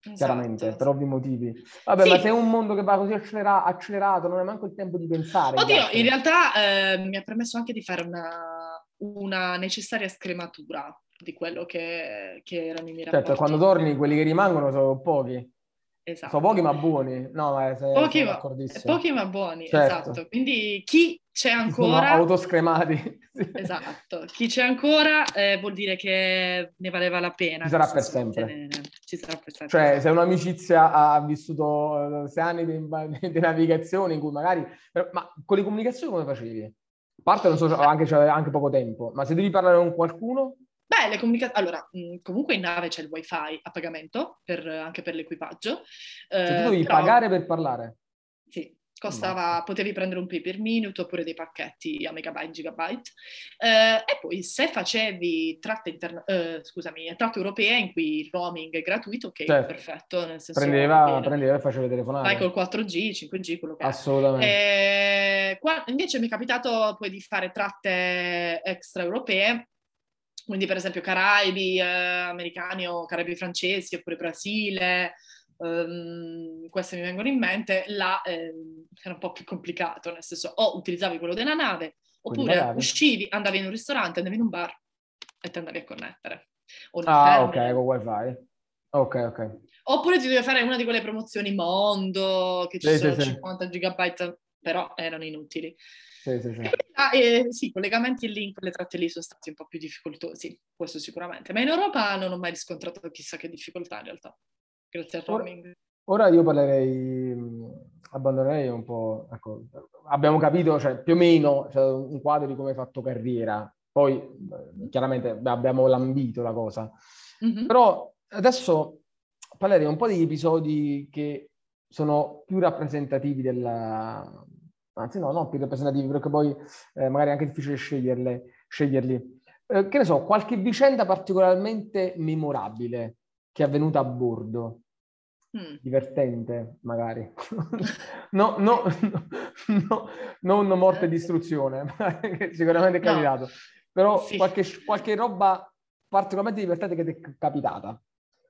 Esatto. Chiaramente, per ovvi motivi. Vabbè, sì. ma se è un mondo che va così accelera- accelerato, non hai manco il tempo di pensare. Oddio, in realtà eh, mi ha permesso anche di fare una, una necessaria scrematura di quello che, che erano i miei certo, rapporti. Quando torni quelli che rimangono sono pochi. Esatto. Sono pochi ma buoni. No, eh, sei, pochi, ma, pochi ma buoni, certo. esatto. Quindi chi c'è ancora... Sono autoscremati. esatto. Chi c'è ancora eh, vuol dire che ne valeva la pena. Ci sarà per sempre. Ci sarà per sempre. Cioè, se un'amicizia ha vissuto eh, sei anni di, di, navigazione in cui magari... Ma con le comunicazioni come facevi? A parte non so, anche, c'è anche poco tempo, ma se devi parlare con qualcuno... Beh, le comunicazioni... Allora, mh, comunque in nave c'è il wifi a pagamento, per, anche per l'equipaggio. Cioè, tu dovevi però... pagare per parlare? Sì, costava, potevi prendere un pay per minute oppure dei pacchetti a megabyte, gigabyte. Eh, e poi se facevi tratte, interna- eh, scusami, tratte europee in cui il roaming è gratuito, ok, certo. perfetto. Nel senso prendeva, prendeva e faceva telefonate. Vai col 4G, 5G, quello che Assolutamente. è. Eh, qua, invece mi è capitato poi di fare tratte extraeuropee quindi per esempio Caraibi eh, americani o Caraibi francesi oppure Brasile, um, queste mi vengono in mente, là eh, era un po' più complicato, nel senso o utilizzavi quello della nave, oppure uscivi, andavi in un ristorante, andavi in un bar e ti andavi a connettere. ah, ok, con wifi. Ok, ok. Oppure ti devi fare una di quelle promozioni mondo, che ci sì, sono sì, 50 sì. gigabyte, però erano inutili. Sì, sì, sì. Ah, eh, sì, i collegamenti lì, quelle tratte lì sono stati un po' più difficoltosi, questo sicuramente. Ma in Europa non ho mai riscontrato chissà che difficoltà in realtà, grazie al roaming. Ora io parlerei, abbandonerei un po', ecco, abbiamo capito, cioè, più o meno cioè, un quadro di come hai fatto carriera, poi eh, chiaramente abbiamo lambito la cosa, mm-hmm. però adesso parlerei un po' degli episodi che sono più rappresentativi della... Anzi no, non più rappresentativi, perché poi eh, magari è anche difficile sceglierle, sceglierli. Eh, che ne so, qualche vicenda particolarmente memorabile che è avvenuta a bordo. Mm. Divertente, magari. no, no, no, non morte e distruzione, sicuramente è capitato. No. Però sì. qualche, qualche roba particolarmente divertente che ti è capitata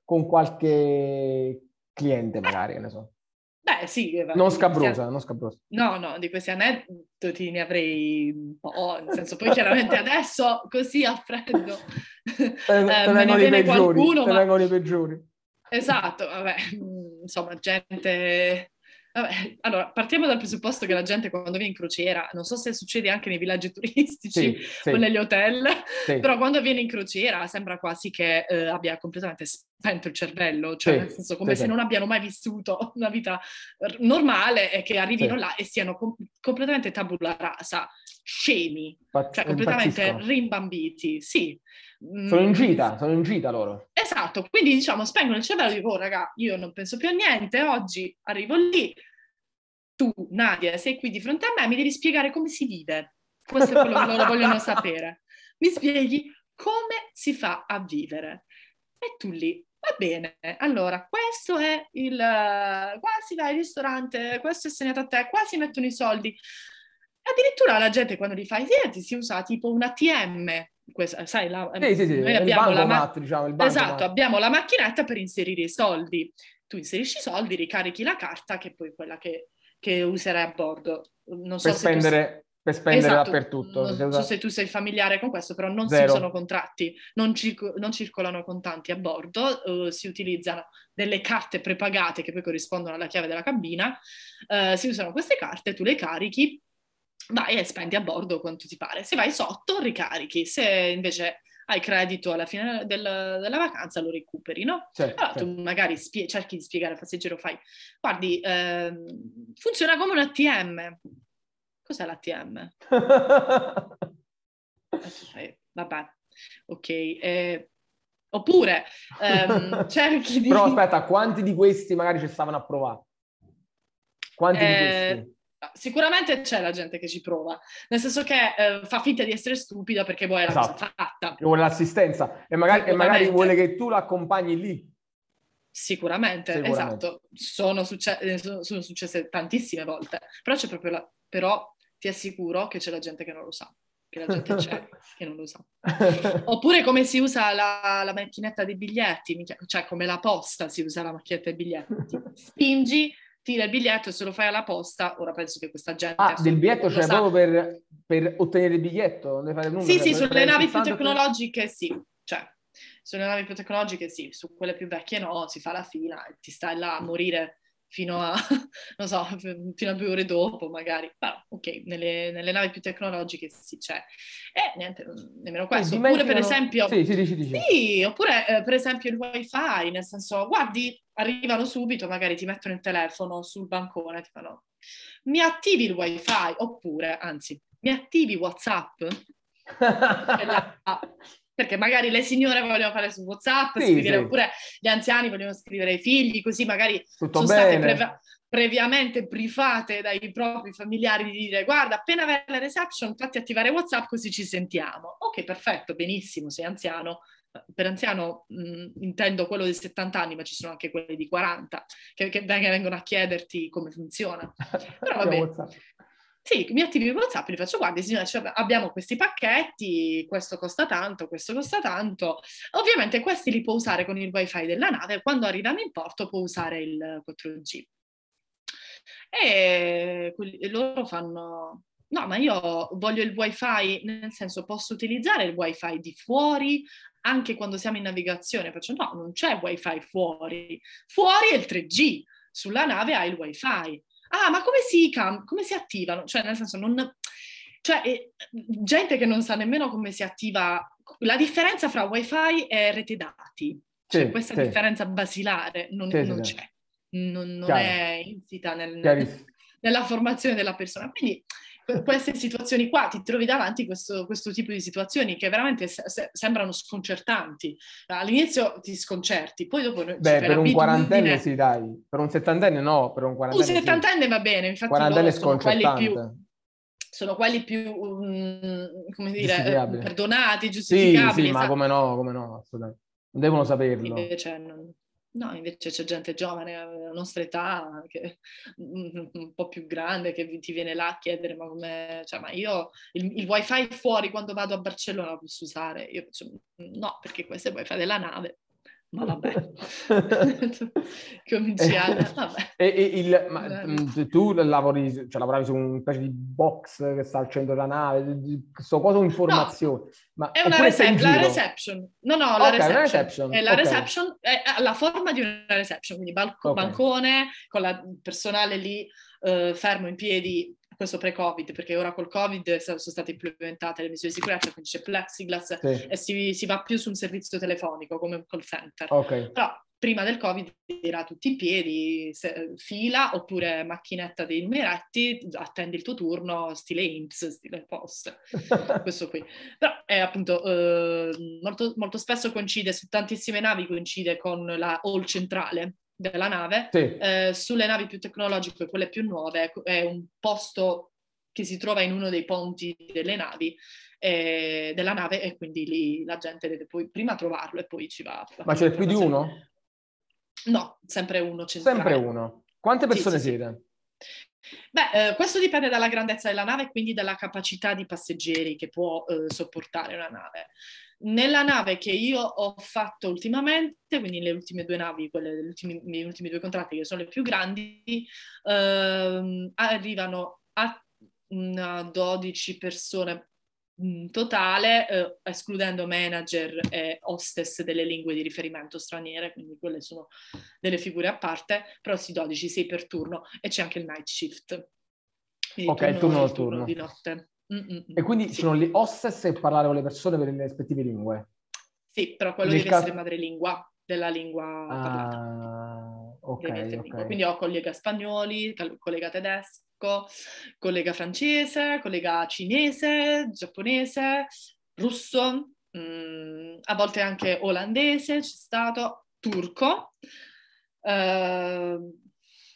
con qualche cliente magari, che ne so. Beh, sì. Non scabrosa, non scabrosa. No, no, di questi aneddoti ne avrei un po', nel senso, poi chiaramente adesso, così a freddo, te, eh, me ne viene peggiori, qualcuno, te ma... vengono i peggiori. Esatto, vabbè, insomma, gente Vabbè, allora, partiamo dal presupposto che la gente quando viene in crociera, non so se succede anche nei villaggi turistici sì, sì. o negli hotel, sì. però quando viene in crociera sembra quasi che eh, abbia completamente spento il cervello, cioè nel senso come se non abbiano mai vissuto una vita normale e che arrivino là e siano com- completamente tabula rasa, scemi, Pat- cioè completamente impazzisco. rimbambiti, sì. Sono in mm, gita, sono in gita loro. Esatto, quindi diciamo spengono il cervello e dico, oh, raga, io non penso più a niente, oggi arrivo lì, tu, Nadia, sei qui di fronte a me, mi devi spiegare come si vive. Questo è quello che loro vogliono sapere. Mi spieghi come si fa a vivere. E tu lì, va bene, allora questo è il... qua si va al ristorante, questo è segnato a te, qua si mettono i soldi. Addirittura la gente quando li fa i clienti si usa tipo un ATM, questa, sai, la, sì, sì, sì. noi abbiamo la ma- diciamo, esatto, abbiamo la macchinetta per inserire i soldi. Tu inserisci i soldi, ricarichi la carta, che è poi quella che che userai a bordo. Non so per, spendere, tu... per spendere esatto, dappertutto. Non so se tu sei familiare con questo, però non Zero. si usano contratti, non, circo, non, circolano contanti a bordo, uh, si utilizzano delle carte prepagate che poi corrispondono alla chiave della cabina, uh, si usano queste carte, tu le carichi, vai e spendi a bordo quanto ti pare. Se vai sotto, ricarichi. Se invece hai credito alla fine del, della vacanza, lo recuperi, no? Certo, allora certo. tu magari spie- cerchi di spiegare al passeggero, fai, guardi, ehm, funziona come un ATM. Cos'è l'ATM? fai, vabbè, ok. Eh, oppure ehm, cerchi di... Però aspetta, quanti di questi magari ci stavano a provare? Quanti eh, di questi? Sicuramente c'è la gente che ci prova, nel senso che eh, fa finta di essere stupida perché vuole la esatto. cosa fatta. Vuole l'assistenza e magari, e magari, vuole che tu l'accompagni lì. Sicuramente, Sicuramente. esatto. Sono, succe- eh, sono, successe tantissime volte, però c'è proprio la... però ti assicuro che c'è la gente che non lo sa, che la gente c'è che non lo sa. Oppure come si usa la, la macchinetta dei biglietti, cioè come la posta si usa la macchinetta dei biglietti. Spingi tira il biglietto e se lo fai alla posta, ora penso che questa gente... Ah, del biglietto c'è cioè proprio per, per, ottenere il biglietto? Il sì, sì, sulle navi più tecnologiche per... sì, cioè, sulle navi più tecnologiche sì, su quelle più vecchie no, si fa la fila e ti stai là a morire fino a, non so, fino a due ore dopo magari. Però, ok, nelle, nelle navi più tecnologiche sì c'è. E niente, nemmeno questo. Eh, oppure per esempio... Sì, sì, dici, dici. Sì, oppure eh, per esempio il wifi, nel senso, guardi, arrivano subito, magari ti mettono il telefono sul bancone, ti fanno, mi attivi il wifi, oppure, anzi, mi attivi WhatsApp? perché magari le signore vogliono fare su WhatsApp, sì, scrivere, sì. oppure gli anziani vogliono scrivere ai figli, così magari Tutto sono bene. state pre- previamente brifate dai propri familiari di dire guarda, appena avere la reception, fatti attivare WhatsApp così ci sentiamo. Ok, perfetto, benissimo, sei anziano. Per anziano mh, intendo quello di 70 anni, ma ci sono anche quelli di 40 che, che vengono a chiederti come funziona. Però vabbè, Sì, mi attivi WhatsApp e gli faccio, guardi signora, cioè, abbiamo questi pacchetti, questo costa tanto, questo costa tanto. Ovviamente questi li può usare con il wifi della nave, quando arrivano in porto può usare il 4G. E loro fanno, no, ma io voglio il wifi, nel senso posso utilizzare il wifi di fuori anche quando siamo in navigazione. Faccio, no, non c'è wifi fuori, fuori è il 3G, sulla nave hai il wifi ah, ma come si, cam- come si attivano? Cioè, nel senso, non... Cioè, eh, gente che non sa nemmeno come si attiva... La differenza fra wifi e rete dati, cioè, sì, questa sì. differenza basilare non, sì, non c'è, non, non è insita nel, nella formazione della persona. Quindi queste situazioni qua, ti trovi davanti questo, questo tipo di situazioni che veramente se, sembrano sconcertanti. All'inizio ti sconcerti, poi dopo... Beh, per un quarantenne sì, dai. Per un settantenne no, per un quarantenne Un settantenne sì. va bene, infatti quarantenne sono quelli più... Sono quelli più, um, come dire, perdonati, giustificabili. Sì, sì, ma come no, come no, assolutamente. Non devono saperlo. Invece non... No, invece c'è gente giovane alla nostra età, che, un, po' più grande, che ti viene là a chiedere ma come... Cioè, ma io il, il wifi fuori quando vado a Barcellona lo posso usare? Io faccio, no, perché questo è il wifi della nave ma vabbè, cominciamo. Vabbè. E, e il, ma, mm, tu lavori, cioè, lavoravi su un specie di box che sta al centro della nave, so cosa informazioni. No, ma, è una recep- la reception. No, no, la okay, reception. reception. È la okay. reception, è la forma di una reception, quindi balco- okay. bancone con il personale lì eh, fermo in piedi questo pre-Covid, perché ora col Covid sono state implementate le misure di sicurezza, quindi c'è plexiglass sì. e si, si, va più su un servizio telefonico come un call center. Okay. Però prima del Covid era tutti in piedi, se, fila oppure macchinetta dei numeretti, attendi il tuo turno, stile IMPS, stile post, questo qui. Però è appunto eh, molto, molto spesso coincide, su tantissime navi coincide con la hall centrale, della nave, sì. eh, sulle navi più tecnologiche, quelle più nuove, è un posto che si trova in uno dei ponti delle navi, eh, della nave e quindi lì la gente deve poi prima trovarlo e poi ci va. Ma c'è più di uno? No, sempre uno centrale. Sempre uno. Quante persone sì, siete? Beh, eh, questo dipende dalla grandezza della nave e quindi dalla capacità di passeggeri che può eh, sopportare una nave. Nella nave che io ho fatto ultimamente, quindi le ultime due navi, quelle degli ultimi, miei ultimi due contratti che sono le più grandi, ehm, arrivano a 12 persone totale, eh, escludendo manager e hostess delle lingue di riferimento straniere, quindi quelle sono delle figure a parte, però sì, 12, 6 per turno e c'è anche il night shift. Quindi ok, turno, turno, turno di notte. Mm-mm. E quindi sì. sono le hostess e parlare con le persone per le rispettive lingue? Sì, però quello Nel deve caso... essere madrelingua della lingua ah, parlata. Okay, okay. Quindi ho collega spagnoli, collega tedesco, collega francese, collega cinese, giapponese, russo, mh, mm, a volte anche olandese, c'è stato, turco. Uh,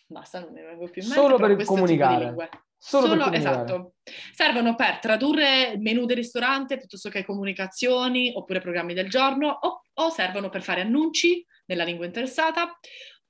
basta, non ne vengo più in mente. Solo per comunicare. Solo, Solo esatto. Servono per tradurre menu del ristorante piuttosto che comunicazioni oppure programmi del giorno o, o servono per fare annunci nella lingua interessata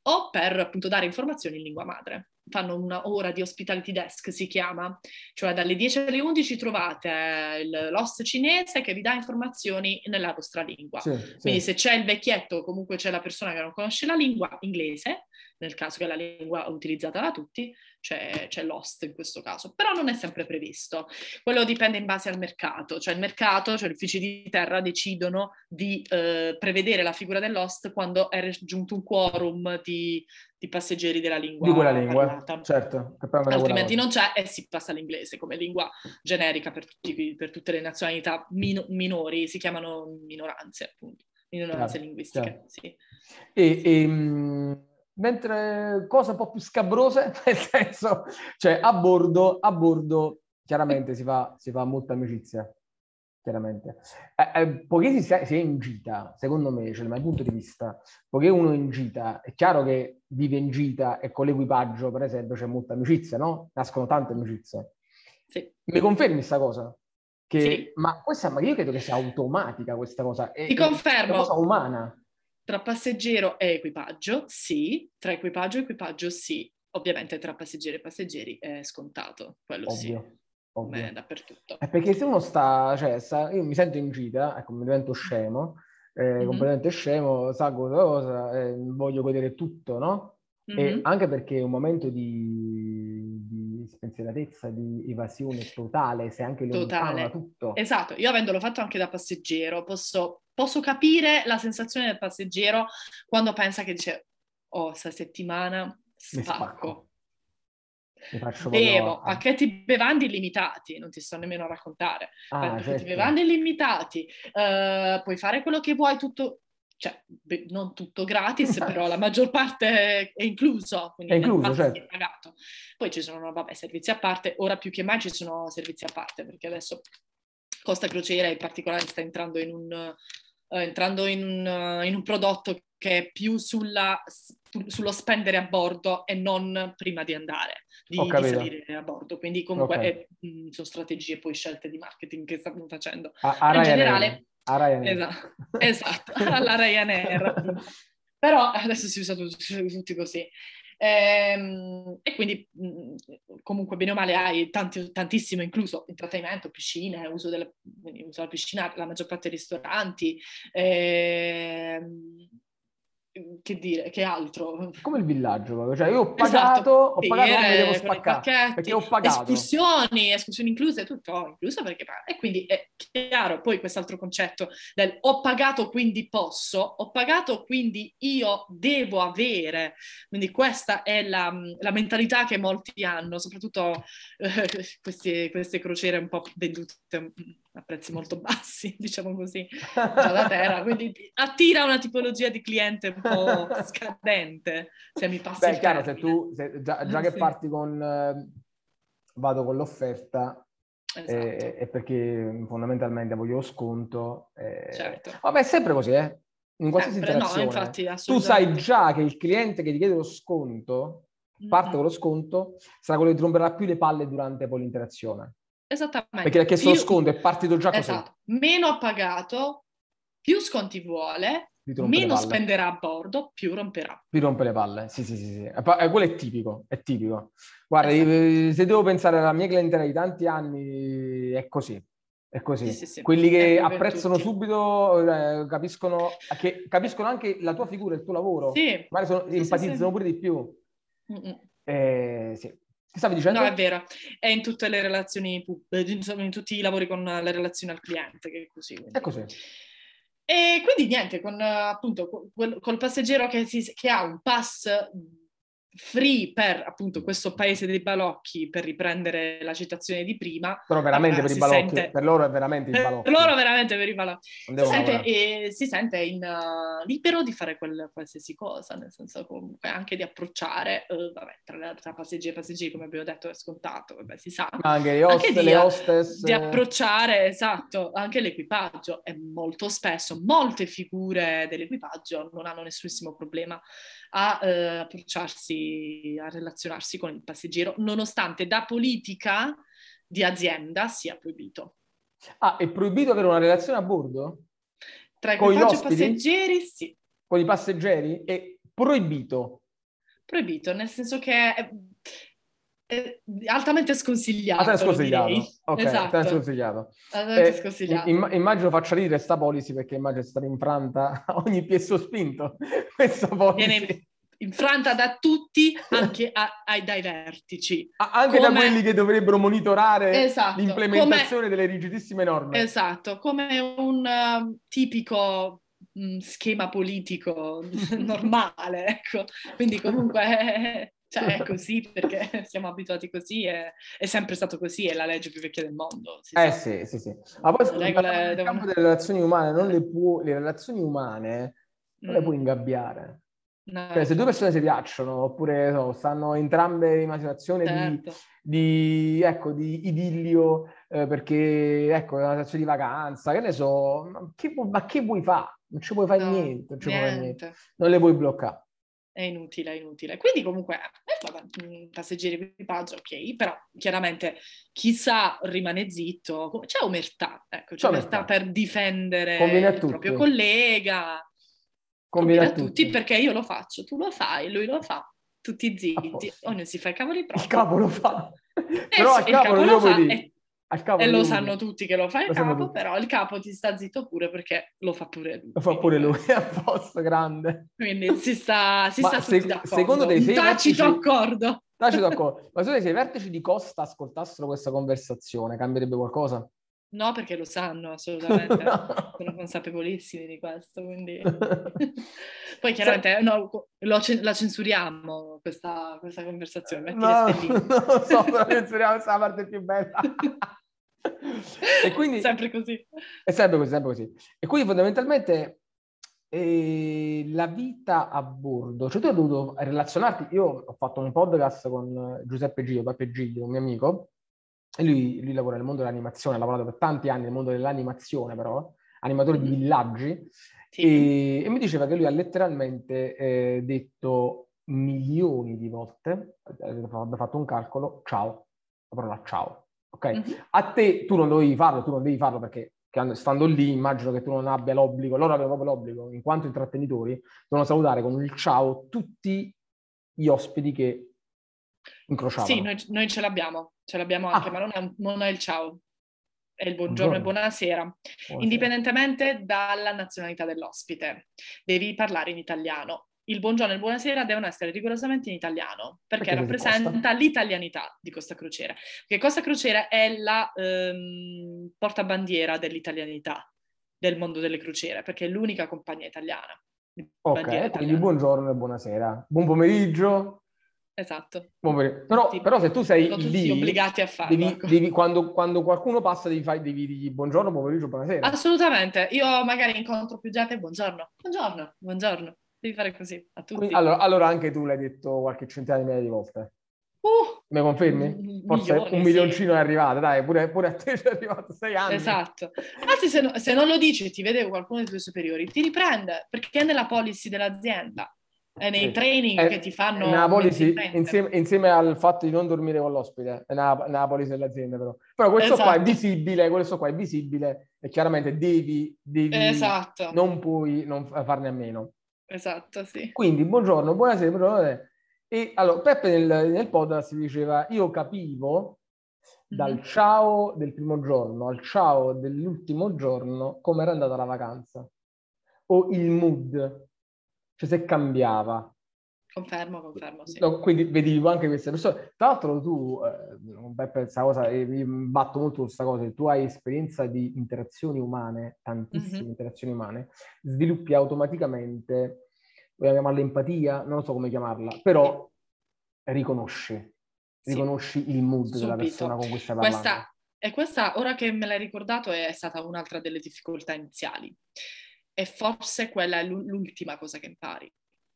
o per appunto dare informazioni in lingua madre. Fanno una ora di hospitality desk, si chiama, cioè dalle 10 alle 11 trovate l'host cinese che vi dà informazioni nella vostra lingua. Sì, Quindi sì. se c'è il vecchietto o comunque c'è la persona che non conosce la lingua inglese, nel caso che è la lingua utilizzata da tutti, c'è, c'è l'host in questo caso, però non è sempre previsto. Quello dipende in base al mercato, cioè il mercato, cioè gli uffici di terra decidono di eh, prevedere la figura dell'host quando è raggiunto un quorum di, di passeggeri della lingua. Di quella lingua, parlata. certo. Altrimenti non c'è e si passa all'inglese come lingua generica per, tutti, per tutte le nazionalità min- minori, si chiamano minoranze appunto, minoranze certo, linguistiche. Certo. Sì. E, e ehm, mentre cose un po' più scabrose, nel senso, cioè a bordo, a bordo chiaramente si fa, si fa molta amicizia, chiaramente. Eh, eh, poiché si, si, è in gita, secondo me, cioè dal mio punto di vista, poiché uno è in gita, è chiaro che vive in gita e con l'equipaggio, per esempio, c'è molta amicizia, no? Nascono tante amicizie. Sì. Mi confermi questa cosa? Che, sì. Ma questa, ma io credo che sia automatica questa cosa. È, Ti confermo. È una cosa umana. Tra passeggero e equipaggio, sì. Tra equipaggio e equipaggio, sì. ovviamente tra passeggeri e passeggeri è scontato, quello Ovvio. sì. Ovvio. dappertutto. È perché se uno sta, cioè, sta, io mi sento in gita, ecco, mi divento scemo, eh, mm-hmm. completamente scemo, salgo cosa, eh, voglio godere tutto, no? Mm-hmm. E anche perché è un momento di, di spensieratezza, di evasione totale, se anche lontano da tutto. Esatto, io avendolo fatto anche da passeggero, posso, posso capire la sensazione del passeggero quando pensa che dice, oh, sta settimana spacco. Bevo, a... pacchetti bevandi illimitati, non ti sto nemmeno a raccontare. Ah, pacchetti certo. bevandi illimitati, uh, puoi fare quello che vuoi, tutto, cioè beh, non tutto gratis, però la maggior parte è incluso, quindi è incluso, certo. è pagato. Poi ci sono, vabbè, servizi a parte, ora più che mai ci sono servizi a parte, perché adesso Costa Crociera in particolare sta entrando in un, uh, entrando in un, uh, in un prodotto che è più sulla, sullo spendere a bordo e non prima di andare, di, di salire a bordo. Quindi comunque okay. è, mh, sono strategie poi scelte di marketing che stanno facendo. A, a in generale... A Ryanair. Esatto, esatto alla Ryanair. Però adesso si usa tutti così. Ehm, e quindi comunque bene o male hai tanti, tantissimo incluso intrattenimento, piscine, uso della, uso della piscina, la maggior parte dei ristoranti, ehm, che dire, che altro? Come il villaggio, cioè io ho pagato, esatto. ho pagato Pere, devo spaccare, perché ho pagato. Escursioni, escursioni incluse, tutto incluso perché E quindi è chiaro, poi quest'altro concetto del ho pagato quindi posso, ho pagato quindi io devo avere, quindi questa è la, la mentalità che molti hanno, soprattutto eh, queste, queste crociere un po' vendute a prezzi molto bassi, diciamo così, già da terra, quindi attira una tipologia di cliente un po' scadente, se mi passi Beh, è chiaro, se tu, se, già, già, che sì. parti con, eh, vado con l'offerta, esatto. eh, è perché fondamentalmente voglio lo sconto. Eh, certo. Vabbè, è sempre così, eh? In qualsiasi sempre, interazione. No, infatti, tu sai già che il cliente che ti chiede lo sconto, parte mm-hmm. con lo sconto, sarà quello che ti romperà più le palle durante poi l'interazione. Esattamente. Perché ha chiesto lo sconto e partito già così. Esatto. Meno ha pagato, più sconti vuole, meno spenderà a bordo, più romperà. Più rompe le palle, sì, sì, sì. sì. E quello è tipico, è tipico. Guarda, esatto. se devo pensare alla mia clientela di tanti anni, è così. È così. Sì, sì, sì. Quelli che apprezzano subito, eh, capiscono, che, capiscono anche la tua figura, il tuo lavoro. Sì. Magari sono, empatizzano pure di più. Eh, sì. Che stavi dicendo? No, è vero, è in tutte le relazioni, in tutti i lavori con le relazioni al cliente, che è così. Quindi. È così. E quindi niente, con appunto col passeggero che, si, che ha un pass free per appunto questo paese dei balocchi per riprendere la citazione di prima però veramente allora, per i balocchi sente... per loro è veramente i balocchi. per loro veramente per i balocchi. Si sente, eh, si sente, in, uh, libero di fare quel, qualsiasi cosa nel senso comunque anche di approcciare uh, vabbè tra, tra, passeggeri e passeggeri come abbiamo detto è scontato vabbè si sa. Ma anche, le, host, anche di, le hostess di approcciare esatto anche l'equipaggio. E molto spesso molte figure dell'equipaggio non hanno nessunissimo problema a eh, approcciarsi, a relazionarsi con il passeggero, nonostante da politica di azienda sia proibito. Ah, è proibito avere una relazione a bordo? Tra e passeggeri, sì. Con i passeggeri? È proibito? Proibito, nel senso che è, è altamente sconsigliato. Altamente sconsigliato. Ok, esatto. altamente sconsigliato. Altamente eh, sconsigliato. Imm- immagino faccia ridere sta policy perché immagino stare infranta a ogni piesso spinto. Questa policy. Viene infranta da tutti, anche a, ai, dai vertici. Anche come... da quelli che dovrebbero monitorare esatto, l'implementazione come... delle rigidissime norme. Esatto, come un uh, tipico um, schema politico normale, ecco. Quindi comunque... Cioè, è così perché siamo abituati così, è, è, sempre stato così, è la legge più vecchia del mondo. eh sa. sì, sì, sì. Ma poi nel devono... campo delle relazioni umane, non le, può, le relazioni umane non mm. le puoi ingabbiare. No, cioè, se due persone si piacciono, oppure no, stanno entrambe in una situazione certo. di, di, ecco, di idillio, eh, perché ecco, è una situazione di vacanza, che ne so, ma che, ma che vuoi fare? Non ci puoi fare no, niente, non, niente. niente, non le puoi bloccare. È inutile, è inutile. Quindi comunque, eh, vabbè, passeggeri equipaggio, ok, però chiaramente chi sa rimane zitto, c'è omertà, ecco, c'è, omertà, per difendere il proprio collega, Conviene a tutti. tutti perché io lo faccio, tu lo fai, lui lo fa. tutti zitti, ognuno si fa i cavoli propri. Il capo lo fa. Eh, però il capo, capo non lo lo puoi fa e, e non lo puoi sanno tutti che lo fa il Lo capo, però il capo ti sta zitto pure perché lo fa pure lui. Lo fa pure lui, a posto, grande. Quindi si sta, si sta se- tutti d'accordo. secondo te sei tacito vertici- accordo. Tacito d'accordo. Ma se i vertici di Costa ascoltassero questa conversazione, cambierebbe qualcosa? No, perché lo sanno assolutamente. Sono consapevolissimi di questo, quindi... Poi chiaramente no, lo cen- la censuriamo questa, questa conversazione, metti No, le stelline. so, però censuriamo questa è la parte più bella. E quindi Sempre così. è sempre così, sempre così. E quindi fondamentalmente eh, la vita a bordo, cioè tu hai dovuto relazionarti, io ho fatto un podcast con Giuseppe Giglio, Peppe Giglio, un mio amico, e lui, lui lavora nel mondo dell'animazione, ha lavorato per tanti anni nel mondo dell'animazione però, animatore di Mhm. villaggi, Sì. e, e mi diceva che lui ha letteralmente eh, detto milioni di volte, abbia fatto un calcolo, ciao, la parola ciao, ok? Mhm. A te, tu non dovevi farlo, tu non devi farlo perché stando lì immagino che tu non abbia l'obbligo, loro avevano proprio l'obbligo, in quanto intrattenitori, devono salutare con il ciao tutti gli ospiti che incrociavano. Sì, noi, noi ce l'abbiamo, ce l'abbiamo anche, Ah. ma non è, non è il ciao, è il buongiorno e Buongiorno. buonasera, Buonasera. indipendentemente dalla nazionalità dell'ospite. Devi parlare in italiano. Il buongiorno e il buonasera devono essere rigorosamente in italiano, perché, Perché rappresenta l'italianità di Costa Crociera. Perché Costa Crociera è la ehm, portabandiera dell'italianità del mondo delle crociere, perché è l'unica compagnia italiana. Ok, bandiera quindi italiana. buongiorno e buonasera. Buon pomeriggio. Esatto. Buon pomeriggio. Però, Tutti- però se tu sei lì, obbligati a farlo. devi, ecco. devi- quando, quando qualcuno passa devi, fare, devi dirgli buongiorno, buon pomeriggio, buonasera. Assolutamente. Io magari incontro più gente, buongiorno, buongiorno, buongiorno. Devi fare così a tutti. Quindi, allora, allora anche tu l'hai detto qualche centinaia di migliaia di volte. Uh, Mi confermi? Mm, Forse milioni, un sì. milioncino è arrivato, dai, pure, pure a te sei arrivato sei anni. esatto. Anzi, se, no- se non lo dici, ti vede qualcuno dei tuoi superiori, ti riprende, perché è nella policy dell'azienda. È nei Sì. training È- che ti fanno è policy, mensilmente. insieme, insieme al fatto di non dormire con l'ospite, è nella, nella policy dell'azienda però. Però questo qua è Esatto. visibile, questo qua è visibile e chiaramente devi, devi Esatto, non puoi non farne a meno. Esatto, sì. Quindi, buongiorno, buonasera, buonasera. E allora, Peppe nel, nel podcast diceva, io capivo dal Mhm. ciao del primo giorno al ciao dell'ultimo giorno come era andata la vacanza. O il mood, cioè se cambiava. Confermo, confermo, sì. No, quindi vedi anche queste persone. Tra l'altro tu, eh, questa cosa, eh, mi batto molto su questa cosa, tu hai esperienza di interazioni umane, tantissime Mhm. interazioni umane, sviluppi automaticamente, vogliamo chiamarla empatia, non so come chiamarla, però riconosci, Sì. riconosci il mood della Subito. persona con cui stai parlando. Questa, e questa, ora che me l'hai ricordato, è stata un'altra delle difficoltà iniziali. E forse quella è l'u- l'ultima cosa che impari,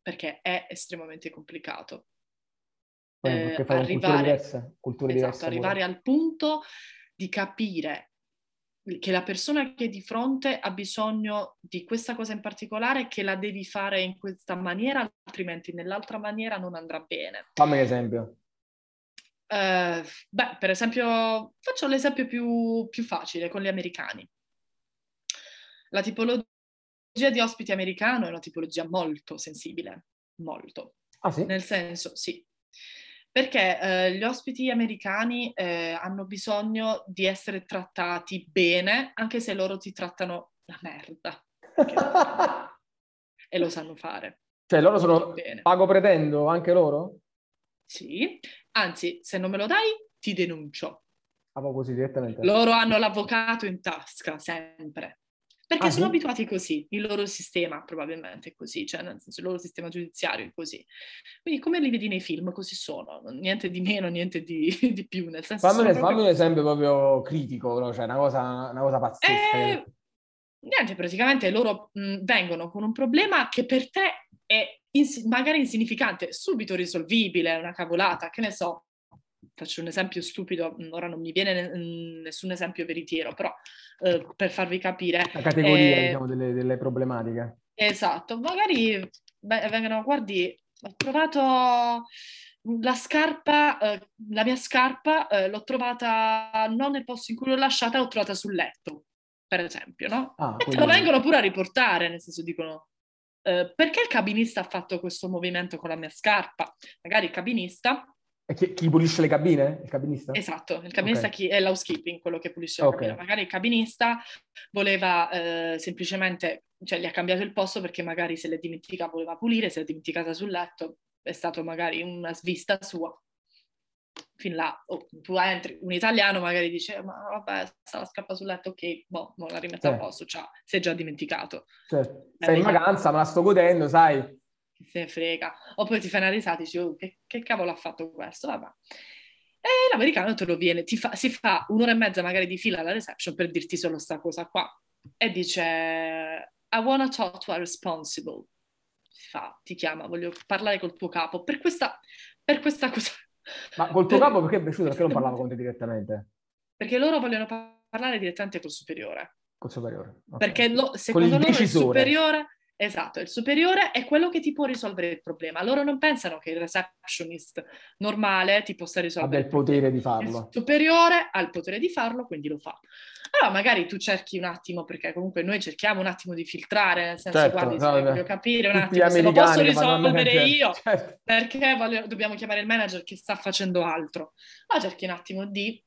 perché è estremamente complicato. Eh, arrivare- diverse, culture Esatto, diverse. arrivare al punto di capire che la persona che è di fronte ha bisogno di questa cosa in particolare, che la devi fare in questa maniera, altrimenti nell'altra maniera non andrà bene. Fammi un esempio. Eh, beh, per esempio, faccio l'esempio più, più facile con gli americani. La tipologia di ospiti americano è una tipologia molto sensibile, molto. Ah sì? Nel senso, sì, perché eh, gli ospiti americani eh, hanno bisogno di essere trattati bene, anche se loro ti trattano la merda, e lo sanno fare. cioè loro sono bene. pago pretendo anche loro? Sì, anzi, se non me lo dai, ti denuncio. Ah, così direttamente. Loro hanno l'avvocato in tasca, sempre. Perché Ah, sono sì? abituati così, il loro sistema probabilmente è così, cioè nel senso il loro sistema giudiziario è così. Quindi come li vedi nei film, così sono, niente di meno, niente di, di più, nel senso Fammi, proprio fammi un esempio proprio critico, no? cioè una cosa, una cosa pazzesca. Eh, niente, praticamente loro mh, vengono con un problema che per te è ins- magari insignificante, subito risolvibile, una cavolata, che ne so. Faccio un esempio stupido, mh, ora non mi viene ne- mh, nessun esempio veritiero, però eh, per farvi capire. La categoria, eh, diciamo, delle, delle problematiche. Esatto, magari beh, vengono, guardi, ho trovato la scarpa, eh, la mia scarpa, eh, l'ho trovata non nel posto in cui l'ho lasciata, l'ho trovata sul letto, per esempio, no? Ah, E te lo vengono pure a riportare, nel senso dicono, eh, perché il cabinista ha fatto questo movimento con la mia scarpa? Magari il cabinista chi, chi, pulisce le cabine? Il cabinista? Esatto, il cabinista okay. chi, è l'housekeeping, quello che pulisce la okay. cabina. Magari il cabinista voleva eh, semplicemente, cioè gli ha cambiato il posto perché magari se l'è dimenticata voleva pulire, se l'è dimenticata sul letto, è stato magari una svista sua. Fin là, oh, tu entri, un italiano magari dice, ma vabbè, sta la scappa sul letto, ok, boh, non la rimetto certo. a posto, cioè, si è già dimenticato. Certo. Sei in vacanza, me la sto godendo, sai, chi se ne frega. Oppure ti fai una risata e dici, oh, che, che, cavolo ha fatto questo? Vabbè. E l'americano te lo viene, fa, si fa un'ora e mezza magari di fila alla reception per dirti solo sta cosa qua. E dice, I wanna talk to a responsible. Si fa, ti chiama, voglio parlare col tuo capo per questa, per questa cosa. Ma col tuo capo perché è piaciuto? Perché non parlava con te direttamente? Perché loro vogliono parlare direttamente col superiore. Col superiore. Okay. Perché lo, secondo loro il superiore Esatto, il superiore è quello che ti può risolvere il problema. Loro non pensano che il receptionist normale ti possa risolvere il potere di farlo. Il superiore ha il potere di farlo, quindi lo fa. Allora magari tu cerchi un attimo, perché comunque noi cerchiamo un attimo di filtrare, nel senso, certo, guardi, no, voglio capire un attimo se lo posso risolvere io, certo. perché voglio, dobbiamo chiamare il manager che sta facendo altro. Allora cerchi un attimo di...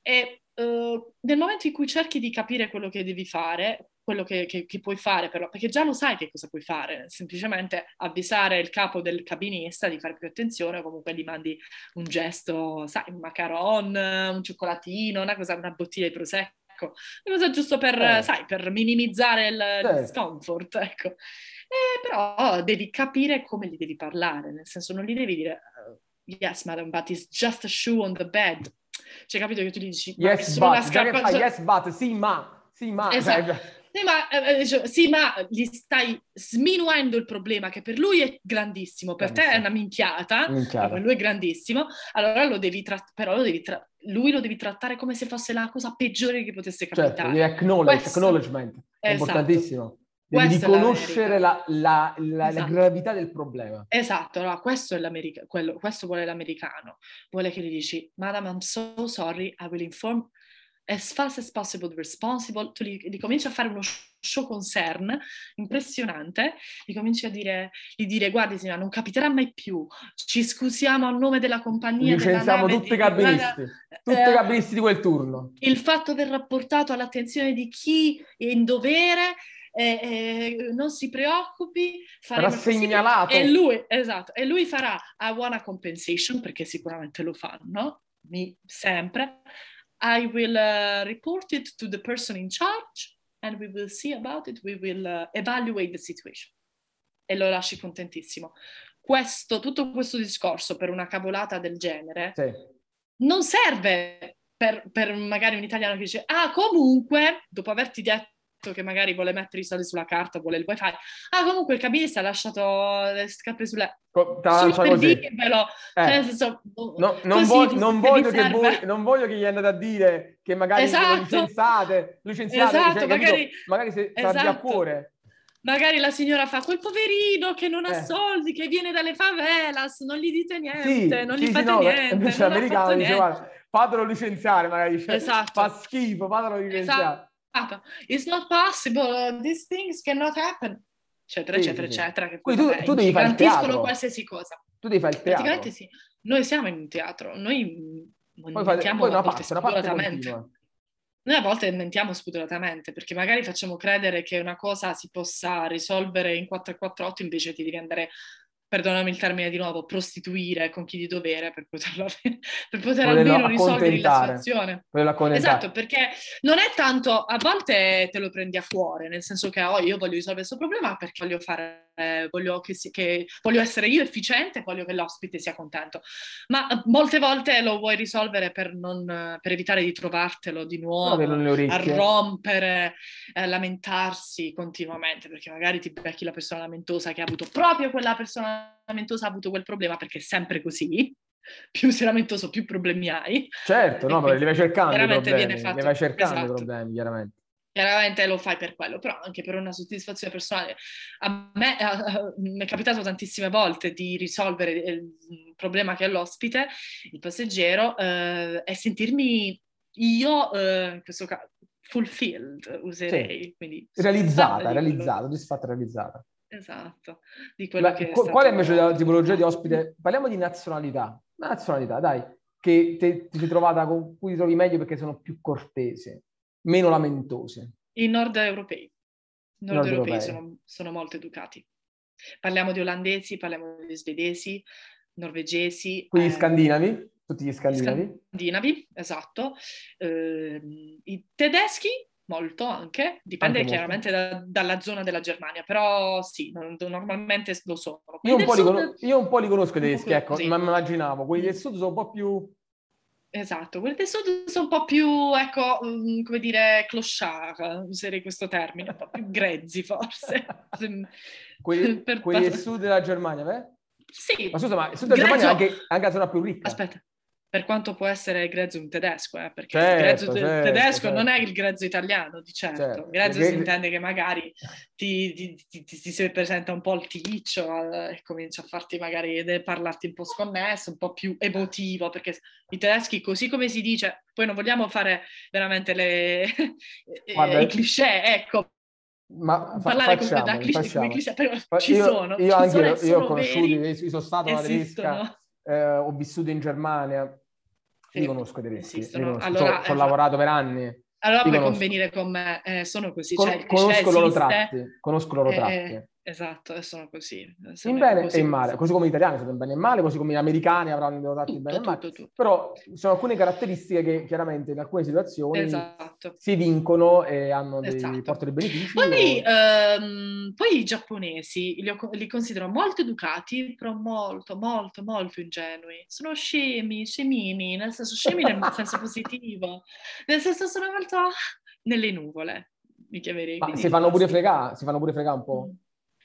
E uh, nel momento in cui cerchi di capire quello che devi fare, quello che, che, che, puoi fare, però, perché già lo sai che cosa puoi fare, semplicemente avvisare il capo del cabinista di fare più attenzione, o comunque gli mandi un gesto, sai, un macaron, un cioccolatino, una, cosa, una bottiglia di prosecco, una cosa giusto per, eh. sai, per minimizzare il, eh. discomfort, ecco. E però devi capire come gli devi parlare, nel senso non gli devi dire yes madam, but it's just a shoe on the bed. Cioè, capito che tu gli dici, yes, but, scarpa... yes, but, sì, ma, sì, ma. Esatto. Sì ma, eh, eh sì, ma gli stai sminuendo il problema che per lui è grandissimo, per te è una minchiata, minchiata. per lui è grandissimo, allora lo devi trattare, però lo devi tra- lui lo devi trattare come se fosse la cosa peggiore che potesse certo, capitare. Certo, acknowledge, Questo... acknowledgement, è esatto. importantissimo. Devi questo riconoscere la, la, la, esatto. la, gravità del problema. Esatto, allora questo, è l'America- quello, questo vuole l'americano. Vuole che gli dici, Madam, I'm so sorry, I will inform as fast as possible responsible, tu li, li cominci a fare uno show concern impressionante, gli cominci a dire, gli dire guardi signora non capiterà mai più, ci scusiamo a nome della compagnia. Licenziamo tutti i cabinisti, tutti i cabinisti di quel turno. Il fatto del rapportato all'attenzione di chi è in dovere eh, eh, non si preoccupi, sarà segnalato. E lui, esatto, e lui farà a compensation, perché sicuramente lo fanno, mi, sempre, I will uh, report it to the person in charge and we will see about it, we will uh, evaluate the situation. E lo lasci contentissimo. Questo, tutto questo discorso per una cavolata del genere sì. non serve per, per magari un italiano che dice, ah comunque, dopo averti detto che magari vuole mettere i soldi sulla carta, vuole il wifi. Ah, comunque il cabinista ha lasciato le scarpe sulle... Co- per dirvelo. Eh. Cioè, senso, no, non, vo- non, voglio che voi, non voglio che gli andate a dire che magari esatto. lo licenziate, licenziate esatto, cioè, magari, magari se esatto. a cuore. Magari la signora fa quel poverino che non ha eh. soldi, che viene dalle favelas, non gli dite niente, sì, non sì, gli fate no, niente. Invece l'americano dice, guarda, fatelo licenziare, magari dice, esatto. fa schifo, fatelo licenziare. Esatto. It's not possible, these things cannot happen, eccetera, sì, eccetera, sì, eccetera. Che poi tu, tu devi fare il teatro. qualsiasi cosa. Tu devi fare il teatro. Praticamente sì. Noi siamo in un teatro, noi mentiamo poi una parte, spudoratamente. Una noi a volte mentiamo spudoratamente perché magari facciamo credere che una cosa si possa risolvere in 448 invece ti devi andare perdonami il termine di nuovo, prostituire con chi di dovere per poterlo per poter almeno risolvere la situazione. Esatto, perché non è tanto, a volte te lo prendi a cuore, nel senso che oh, io voglio risolvere questo problema perché voglio fare eh, voglio, che si, che, voglio essere io efficiente, voglio che l'ospite sia contento. Ma eh, molte volte lo vuoi risolvere per, non, per evitare di trovartelo di nuovo, a rompere, a lamentarsi continuamente, perché magari ti becchi la persona lamentosa che ha avuto proprio quella persona lamentosa ha avuto quel problema, perché è sempre così più sei lamentoso, più problemi hai. Certo, no, perché li vai cercando i problemi, fatto... li vai cercando esatto. problemi, chiaramente chiaramente lo fai per quello, però anche per una soddisfazione personale. A me mi è capitato tantissime volte di risolvere il problema che ha l'ospite, il passeggero, eh, e sentirmi io, eh, in questo caso, fulfilled, userei. Sì. Quindi, realizzata, realizzata, disfatta, realizzata. Esatto. Di quello Beh, che è qu- stato qual è invece la tipologia di ospite? Parliamo di nazionalità. Nazionalità, dai, che te- ti sei trovata con cui ti trovi meglio perché sono più cortesi, meno lamentosi. I nord europei. I nord, Nord europei, europei. Sono, sono molto educati. Parliamo di olandesi, parliamo di svedesi, norvegesi. Quindi eh, scandinavi, tutti gli scandinavi. Scandinavi, esatto. Ehm, I tedeschi, molto anche, dipende Anche chiaramente da- dalla zona della Germania, però sì, non- normalmente lo sono. Io un, po' del li sud- cono- io un po' li conosco i tedeschi, ecco, così. ma mi immaginavo. Quelli del sud sono un po' più... Esatto, quelli del sud sono un po' più, ecco, mm, come dire, clochard, userei questo termine, un po' più grezzi forse. Quelli, Per- quelli del sud della Germania, beh? Sì, Ma scusa, ma il sud della Grezzo- Germania è anche, anche la zona più ricca. Aspetta, per quanto può essere grezzo un tedesco, eh, perché Certo, il grezzo te- certo, tedesco certo. non è il grezzo italiano, di certo. Certo. Grezzo Perché- si intende che magari ti, ti- ti- ti- si presenta un po' il ticcio eh, e comincia a farti magari de- parlarti un po' sconnesso, un po' più emotivo, perché i tedeschi, così come si dice, poi non vogliamo fare veramente le, i cliché, ecco, Ma fa- parlare facciamoli, cliché, come facciamoli. cliché, però ci io, sono, Io ci anche, sono, io, sono ho conosciuti, veri, io sono stato alla tedesca. Eh, ho vissuto in Germania, Sì, li conosco i tedeschi, li conosco. Allora, Ci ho- esatto. lavorato per anni. Allora puoi convenire con me, eh, sono così, Con- cioè conosco i loro esiste, tratti, conosco loro eh, tratti. Esatto, e sono così. Sono In bene così e in male, così. come gli italiani sono in bene e in male, così come gli americani avranno tratti in bene e male. tutto, tutto. Però ci sono alcune caratteristiche che chiaramente in alcune situazioni Esatto. si vincono e hanno dei, Esatto. portano dei benefici. Poi, o- ehm, poi i giapponesi li, ho- li considero molto educati, però molto, molto, molto ingenui. Sono scemi, scemini, nel senso scemi nel senso positivo, nel senso sono molto nelle nuvole, mi chiamerei. Ma si fanno fregare, si fanno pure fregare un po'. Mm,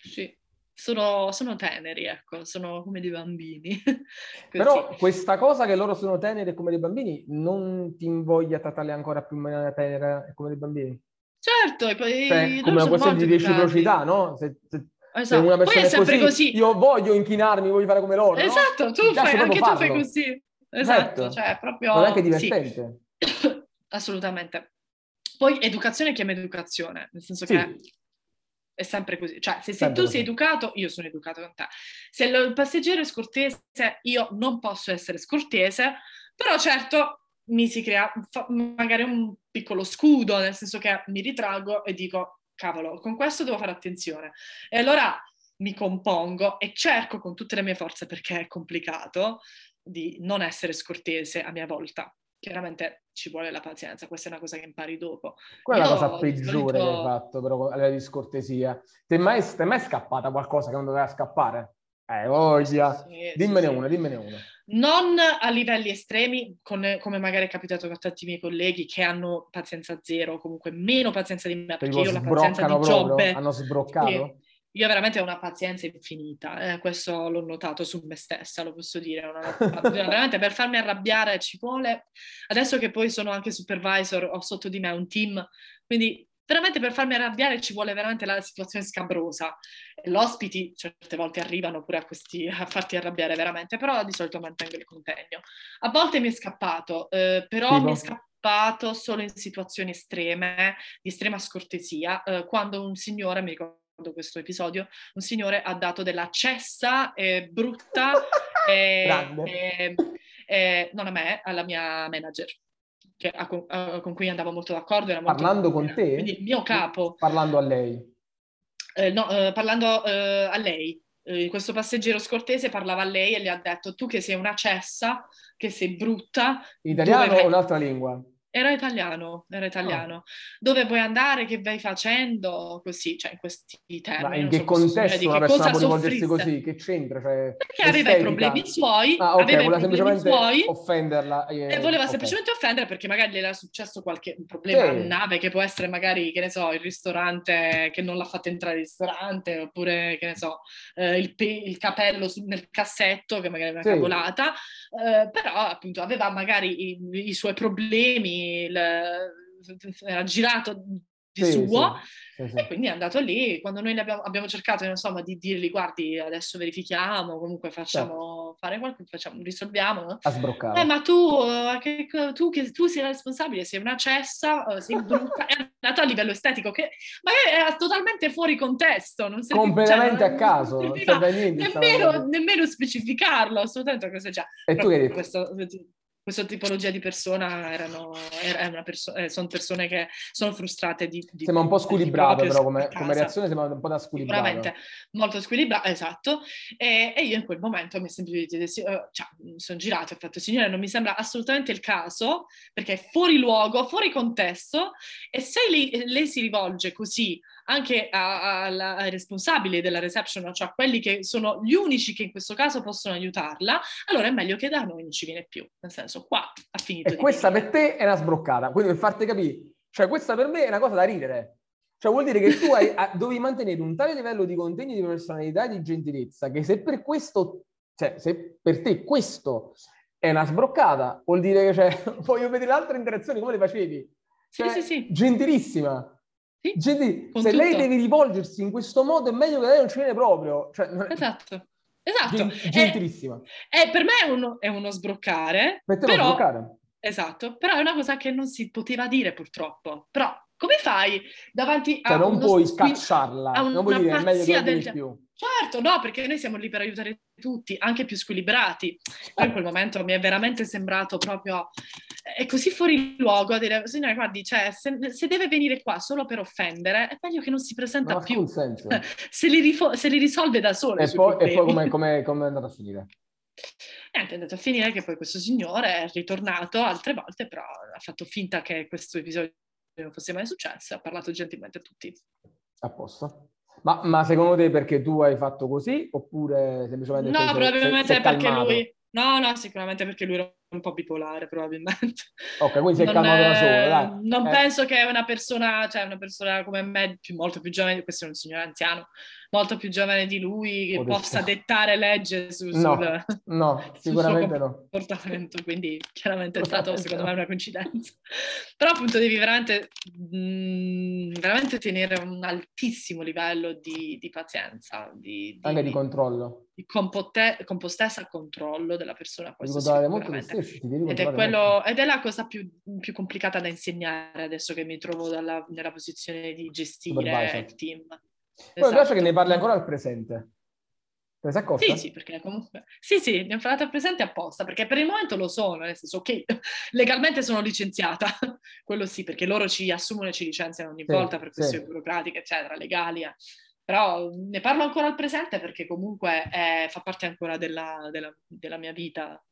Sì, sono, sono teneri, ecco, sono come dei bambini. Però questa cosa che loro sono teneri come dei bambini non ti invoglia a trattarli ancora più in maniera tenera come dei bambini. Certo, e poi Cioè, come una questione di educati. reciprocità, no? Se, se- se Esatto. una Poi persona è è così, così. io voglio inchinarmi, voglio fare come loro, no? Esatto, tu Mi piace fai, anche proprio tu fai farlo. così. Esatto, Certo. cioè proprio... Non è anche sì. divertente. Assolutamente. Poi educazione chiama educazione, nel senso Sì. che è sempre così. Cioè, se, se tu sei educato, io sono educato con te. Se il il passeggero è scortese, io non posso essere scortese, però certo mi si crea magari un piccolo scudo, nel senso che mi ritraggo e dico, cavolo, con questo devo fare attenzione. E allora mi compongo e cerco con tutte le mie forze, perché è complicato, di non essere scortese a mia volta. Chiaramente ci vuole la pazienza, questa è una cosa che impari dopo. Qual è la cosa peggiore solito- che hai fatto però a livello di scortesia? Ti è mai, mai scappata qualcosa che non doveva scappare? Eh, voglia. Sì, dimmene sì. una, dimmene una. Non a livelli estremi, con- come magari è capitato con tanti miei colleghi che hanno pazienza zero, comunque meno pazienza di me, perché io ho la pazienza di proprio? Giobbe. Hanno sbroccato? Sì. Io veramente ho una pazienza infinita, eh, questo l'ho notato su me stessa, lo posso dire. Una- veramente per farmi arrabbiare ci vuole. Adesso che poi sono anche supervisor, ho sotto di me un team, quindi veramente per farmi arrabbiare ci vuole veramente la situazione scabrosa. Gli ospiti certe volte arrivano pure a, questi, a farti arrabbiare veramente, però di solito mantengo il contegno. A volte mi è scappato, eh, però Tipo? mi è scappato solo in situazioni estreme, di estrema scortesia, eh, quando un signore, mi ricordo questo episodio, un signore ha dato della cessa eh, brutta e, Grande. e- e- non a me, alla mia manager. Che, a- con, a- con cui andavo molto d'accordo. Molto Parlando con te? Quindi il mio capo, Parlando a lei. eh, no, eh, parlando eh, a lei, eh, questo passeggero scortese parlava a lei e le ha detto tu che sei una cessa, che sei brutta, In italiano o un'altra lingua? Era italiano, era italiano. Dove vuoi andare? Che vai facendo? Così, cioè in questi termini. Ma in che so contesto di una che cosa può rivolgersi così? Che c'entra? Cioè, Perché aveva i problemi suoi, Ah, ok, aveva i problemi semplicemente suoi offenderla. eh, e voleva ok. semplicemente offendere perché magari le era successo qualche problema Sì. a nave che può essere magari, che ne so, il ristorante che non l'ha fatto entrare al ristorante oppure, che ne so, eh, il, pe- il capello su- nel cassetto che magari è una Sì. cavolata, eh, però appunto aveva magari i, i suoi problemi, il- era girato di sì, suo. Sì, sì, e quindi è andato lì, quando noi abbiamo, abbiamo, cercato insomma di dirgli guardi adesso verifichiamo, comunque facciamo certo. fare qualcosa, facciamo, risolviamo. A sbroccare. Eh ma tu, eh, che, tu, che tu sei responsabile, sei una cessa, eh, sei brutta, è andato a livello estetico che ma è totalmente fuori contesto. Non serve, Completamente cioè, a caso, non serve niente. Nemmeno, nemmeno specificarlo, assolutamente cosa c'è. E tu che hai detto? Questo, questa tipologia di persona erano, era perso- eh, sono persone che sono frustrate di... di sembra un po' squilibrato però come, come, reazione sembra un po' da squilibrato. Sicuramente, molto squilibrato, esatto. E, e, io in quel momento mi sono, cioè, sono girata e ho fatto, signore, non mi sembra assolutamente il caso, perché è fuori luogo, fuori contesto, e se lei, lei si rivolge così anche ai responsabili della reception, cioè a quelli che sono gli unici che in questo caso possono aiutarla, allora è meglio che da noi non ci viene più. Nel senso, qua ha finito. E questa finire. per te è una sbroccata, quindi per farti capire, cioè questa per me è una cosa da ridere. Cioè vuol dire che tu hai, dovevi mantenere un tale livello di contegno di personalità e di gentilezza che se per questo, cioè se per te questo è una sbroccata, vuol dire che cioè, voglio vedere altre interazioni come le facevi. Cioè, sì, sì, sì. Gentilissima. Sì, Gente, se tutto. lei deve rivolgersi in questo modo è meglio che lei non ci viene proprio. Cioè, esatto. Esatto. Gen- gentilissima. È, è, per me è uno, è uno sbroccare. Per però, sbroccare. Esatto, però è una cosa che non si poteva dire purtroppo. Però come fai davanti cioè, a non puoi scacciarla, a un, non puoi dire meglio che del... più. Certo, no, perché noi siamo lì per aiutare tutti, anche più squilibrati. Poi in quel momento mi è veramente sembrato proprio... È così fuori luogo a dire, signore, guardi, cioè, se, se, deve venire qua solo per offendere, è meglio che non si presenta non più. se, li rifo- se, li risolve da solo. E poi, e poi come, come, come è andato a finire? Niente, è andato a finire che poi questo signore è ritornato altre volte, però ha fatto finta che questo episodio non fosse mai successo, ha parlato gentilmente a tutti. A posto. Ma, ma, secondo te perché tu hai fatto così oppure semplicemente... No, probabilmente perché lui... No, no, sicuramente perché lui era un po' bipolare, probabilmente. Ok, quindi si è calmato da solo, dai. Non eh. penso che una persona, cioè una persona come me, più, molto più giovane, questo è un signore anziano, molto più giovane di lui, che Oddio. possa dettare legge su, no, sul, no, sicuramente sul no. comportamento, quindi chiaramente è stato, secondo me, una coincidenza. Però appunto devi veramente, mh, mm, veramente tenere un altissimo livello di, di pazienza. Di, di, Anche di controllo. Di compote- compostezza controllo della persona. Questo stessi, ed, è quello, ed è la cosa più, più, complicata da insegnare adesso che mi trovo dalla, nella posizione di gestire il team. Poi esatto. mi piace che ne parli ancora al presente. Te ne sei accorta? Sì, sì, perché comunque... Sì, sì, ne ho parlato al presente apposta, perché per il momento lo sono, nel senso che legalmente sono licenziata, quello sì, perché loro ci assumono e ci licenziano ogni sì, volta per questioni sì. burocratiche, eccetera, legali. Eh. Però ne parlo ancora al presente perché comunque è, fa parte ancora della, della, della mia vita,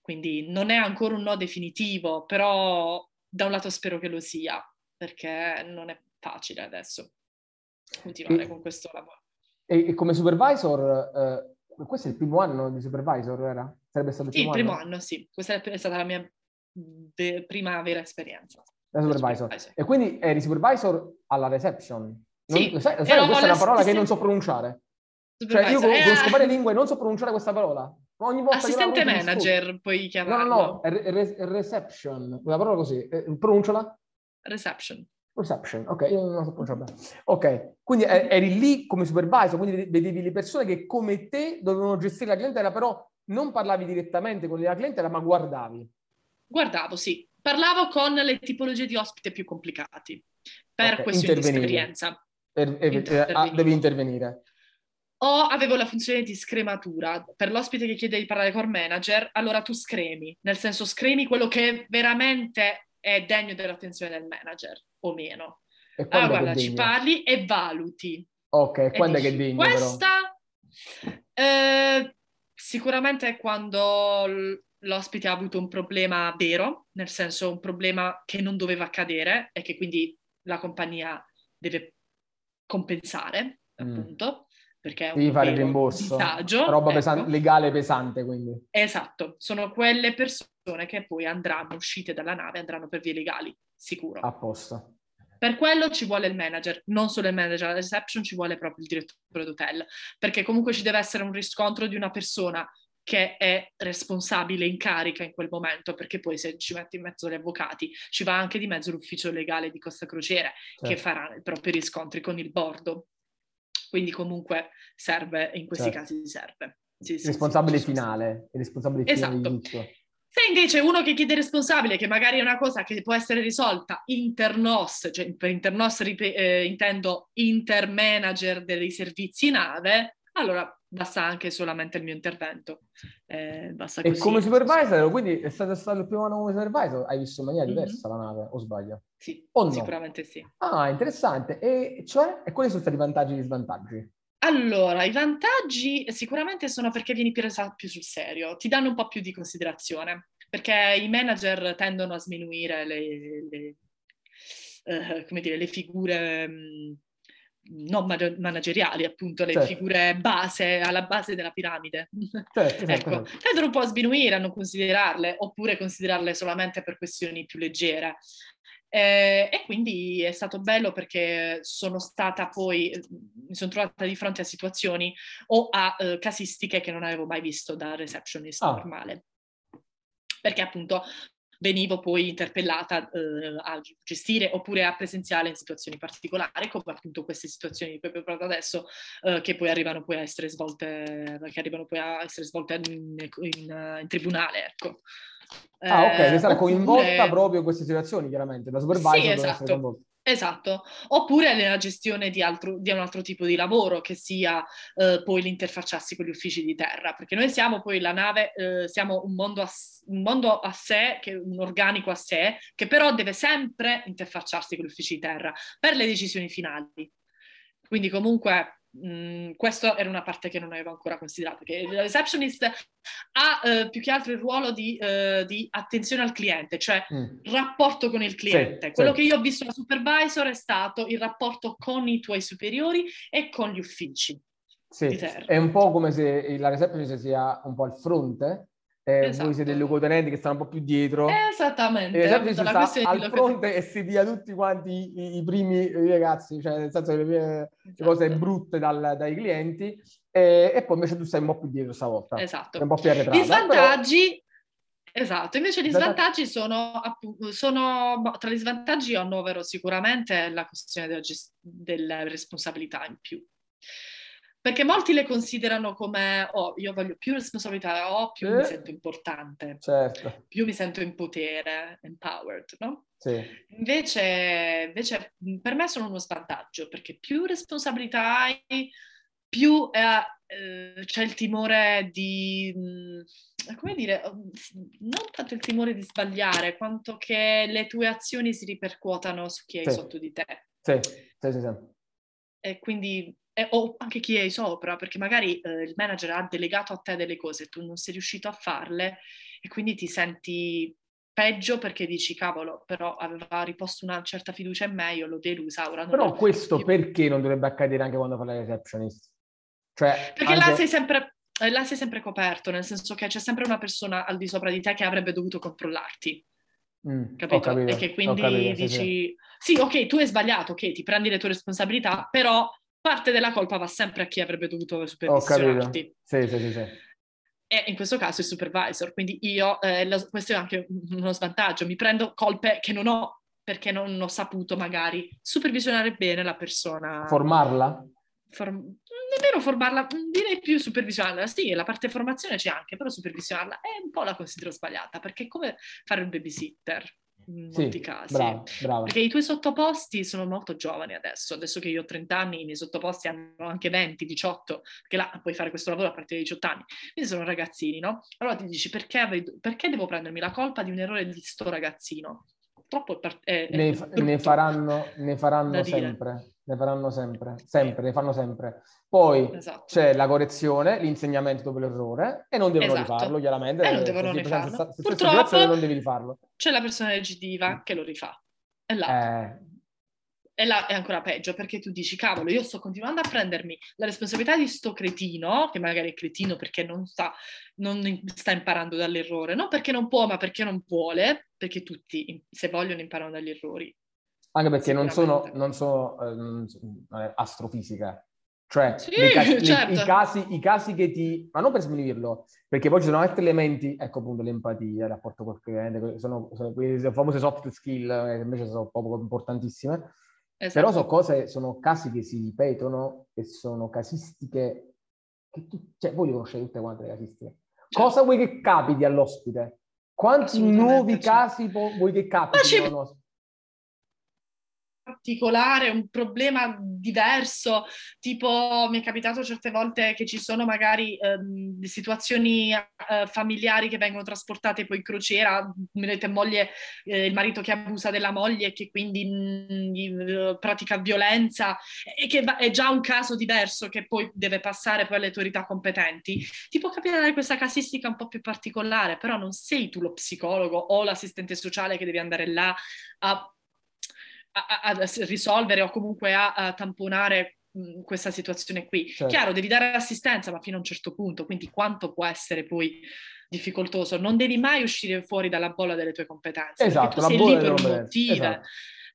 quindi non è ancora un no definitivo, però da un lato spero che lo sia, perché non è facile adesso continuare e, con questo lavoro. E, e come supervisor, eh, questo è il primo anno di supervisor, era? Sarebbe stato il primo, sì, primo anno? anno? sì. Questa è stata la mia de- prima vera esperienza. Da supervisor. supervisor. E quindi eri supervisor alla reception? Non, sì, sai, sai questa è una parola che non so pronunciare. Cioè io conosco varie lingue e non so pronunciare questa parola. Ogni volta Assistente manager puoi chiamarlo. No, no, no, è re- reception, una parola così. Eh, pronunciala. Reception. Reception, ok, io non so bene. Ok, quindi eri lì come supervisor, quindi vedevi le persone che come te dovevano gestire la clientela, però non parlavi direttamente con la clientela, ma guardavi. Guardavo, sì. Parlavo con le tipologie di ospite più complicati per okay, questioni di esperienza. Er, er, er, ah, devi intervenire. O avevo la funzione di scrematura. Per l'ospite che chiede di parlare con manager, allora tu scremi, nel senso scremi quello che veramente è degno dell'attenzione del manager o meno. Ah, guarda, ci parli e valuti. Ok, quando è che è degno? Questa eh, sicuramente è quando l'ospite ha avuto un problema vero, nel senso un problema che non doveva accadere e che quindi la compagnia deve compensare, mm. appunto perché è un fare il rimborso, disagio, roba ecco. pesante, legale pesante quindi. Esatto, sono quelle persone che poi andranno uscite dalla nave, andranno per vie legali, sicuro. A posto. Per quello ci vuole il manager, non solo il manager alla reception, ci vuole proprio il direttore d'hotel, perché comunque ci deve essere un riscontro di una persona che è responsabile in carica in quel momento, perché poi se ci metti in mezzo gli avvocati ci va anche di mezzo l'ufficio legale di Costa Crociere certo. che farà i propri riscontri con il bordo. Quindi comunque serve, in questi certo. casi serve. Sì, sì, responsabile sì, finale, il responsabile esatto. finale di tutto. Se invece uno che chiede responsabile, che magari è una cosa che può essere risolta internos, cioè per internos eh, intendo intermanager dei servizi nave, allora basta anche solamente il mio intervento. Eh, basta così. E come supervisor, quindi è stato, stato il primo anno come supervisor, hai visto in maniera mm-hmm. diversa la nave, o sbaglio? Sì, o no? sicuramente sì. Ah, interessante. E cioè, e quali sono stati i vantaggi e gli svantaggi? Allora, i vantaggi sicuramente sono perché vieni presa più sul serio, ti danno un po' più di considerazione, perché i manager tendono a sminuire le, le, come dire, le figure um, non manageriali, appunto, le certo. figure base, alla base della piramide. Certo, ecco, certo. tendono un po' a sminuire, a non considerarle, oppure considerarle solamente per questioni più leggere. Eh, e quindi è stato bello perché sono stata poi, mi sono trovata di fronte a situazioni o a eh, casistiche che non avevo mai visto da receptionist ah. normale. Perché appunto venivo poi interpellata eh, a gestire oppure a presenziale in situazioni particolari, come appunto queste situazioni di cui abbiamo parlato adesso, eh, che poi arrivano poi a essere svolte, che arrivano poi a essere svolte in, in, in tribunale, ecco. Ah, ok, deve stare oppure... coinvolta proprio in queste situazioni, chiaramente. La supervisor sì, esatto. Esatto, oppure nella gestione di, altro, di, un altro tipo di lavoro che sia eh, poi l'interfacciarsi con gli uffici di terra, perché noi siamo poi la nave, eh, siamo un mondo, a, un mondo, a, sé, che, un organico a sé, che però deve sempre interfacciarsi con gli uffici di terra per le decisioni finali. Quindi comunque Mm, questa era una parte che non avevo ancora considerato, che il receptionist ha eh, più che altro il ruolo di, eh, di attenzione al cliente, cioè mm. rapporto con il cliente. Sì, Quello sì. che io ho visto da supervisor è stato il rapporto con i tuoi superiori e con gli uffici. Sì, è un po' come se la receptionist sia un po' al fronte eh, esatto. voi siete dei luogotenenti che stanno un po' più dietro. Esattamente. E esempio si sta al fronte e si dia tutti quanti i, i, primi ragazzi, cioè nel senso che le, esatto. le cose brutte dal, dai clienti, e, e, poi invece tu stai un po' più dietro stavolta. Esatto. Sei un po' più arretrata. Gli svantaggi... Però... Esatto, invece gli svantaggi sono, sono, boh, tra gli svantaggi annovero sicuramente la questione della, gest- della responsabilità in più. Perché molti le considerano come, oh, io voglio più responsabilità, oh, più eh, mi sento importante, certo. più mi sento in potere, empowered, no? Sì. Invece, invece per me sono uno svantaggio, perché più responsabilità hai, più eh, eh, c'è il timore di, come dire, non tanto il timore di sbagliare, quanto che le tue azioni si ripercuotano su chi hai sì. sotto di te. Sì, sì, sì. sì. E quindi eh, o anche chi è sopra, perché magari eh, il manager ha delegato a te delle cose e tu non sei riuscito a farle e quindi ti senti peggio perché dici cavolo, però aveva riposto una certa fiducia in me, io l'ho delusa, ora non Però questo più. perché non dovrebbe accadere anche quando fa la receptionist? Cioè, perché anche... là sei sempre eh, là sei sempre coperto, nel senso che c'è sempre una persona al di sopra di te che avrebbe dovuto controllarti. Mm, capito? capito? E che quindi capito, dici, sì, sì. sì, ok, tu hai sbagliato, ok, ti prendi le tue responsabilità, però parte della colpa va sempre a chi avrebbe dovuto supervisionarti. Sì, sì, sì, sì. E in questo caso il supervisor, quindi io, eh, lo, questo è anche uno svantaggio, mi prendo colpe che non ho perché non ho saputo magari supervisionare bene la persona. Formarla? Form- nemmeno formarla, direi più supervisionarla. Sì, la parte formazione c'è anche, però supervisionarla è un po' la considero sbagliata, perché è come fare un babysitter in molti sì, casi. Bravo, bravo. Perché i tuoi sottoposti sono molto giovani adesso. Adesso che io ho 30 anni, i miei sottoposti hanno anche 20, 18, perché là puoi fare questo lavoro a partire dai 18 anni. Quindi sono ragazzini, no? Allora ti dici perché, perché devo prendermi la colpa di un errore di sto ragazzino? Troppo è, è, ne, ne, faranno, ne faranno sempre ne faranno sempre, sempre, ne fanno sempre. Poi esatto. c'è la correzione, l'insegnamento dopo l'errore e non devono esatto. rifarlo, chiaramente. E non devono rifarlo. Se, se Purtroppo non devi rifarlo. C'è la persona recidiva che lo rifà. E là. Eh. E là è ancora peggio perché tu dici, cavolo, io sto continuando a prendermi la responsabilità di sto cretino, che magari è cretino perché non sta, non sta imparando dall'errore, non perché non può, ma perché non vuole, perché tutti, se vogliono, imparano dagli errori. Anche perché non sono, non sono eh, astrofisica, Cioè, Sì, le ca- le- certo. i, casi, i casi che ti... Ma non per sminuirlo, perché poi ci sono altri elementi, ecco appunto l'empatia, il rapporto col cliente, sono, sono quelle famose soft skill, eh, che invece sono proprio importantissime. Esatto. Però sono cose, sono casi che si ripetono e sono casistiche che tu, cioè voi le conoscete tutte quante le casistiche. Certo. Cosa vuoi che capiti all'ospite? Quanti nuovi certo. casi vuoi che capiti all'ospite? Particolare, un problema diverso, tipo mi è capitato certe volte che ci sono magari ehm, situazioni eh, familiari che vengono trasportate poi in crociera, vedete moglie, eh, il marito che abusa della moglie e che quindi mh, gli, eh, pratica violenza e che va- è già un caso diverso che poi deve passare poi alle autorità competenti. Ti può capitare questa casistica un po' più particolare, però non sei tu lo psicologo o l'assistente sociale che devi andare là a a, a- risolvere o comunque a, a tamponare mh, questa situazione qui. Certo. Chiaro, devi dare assistenza, ma fino a un certo punto, quindi quanto può essere poi difficoltoso? Non devi mai uscire fuori dalla bolla delle tue competenze, Esatto, la sei bolla lì per un motivo. esatto.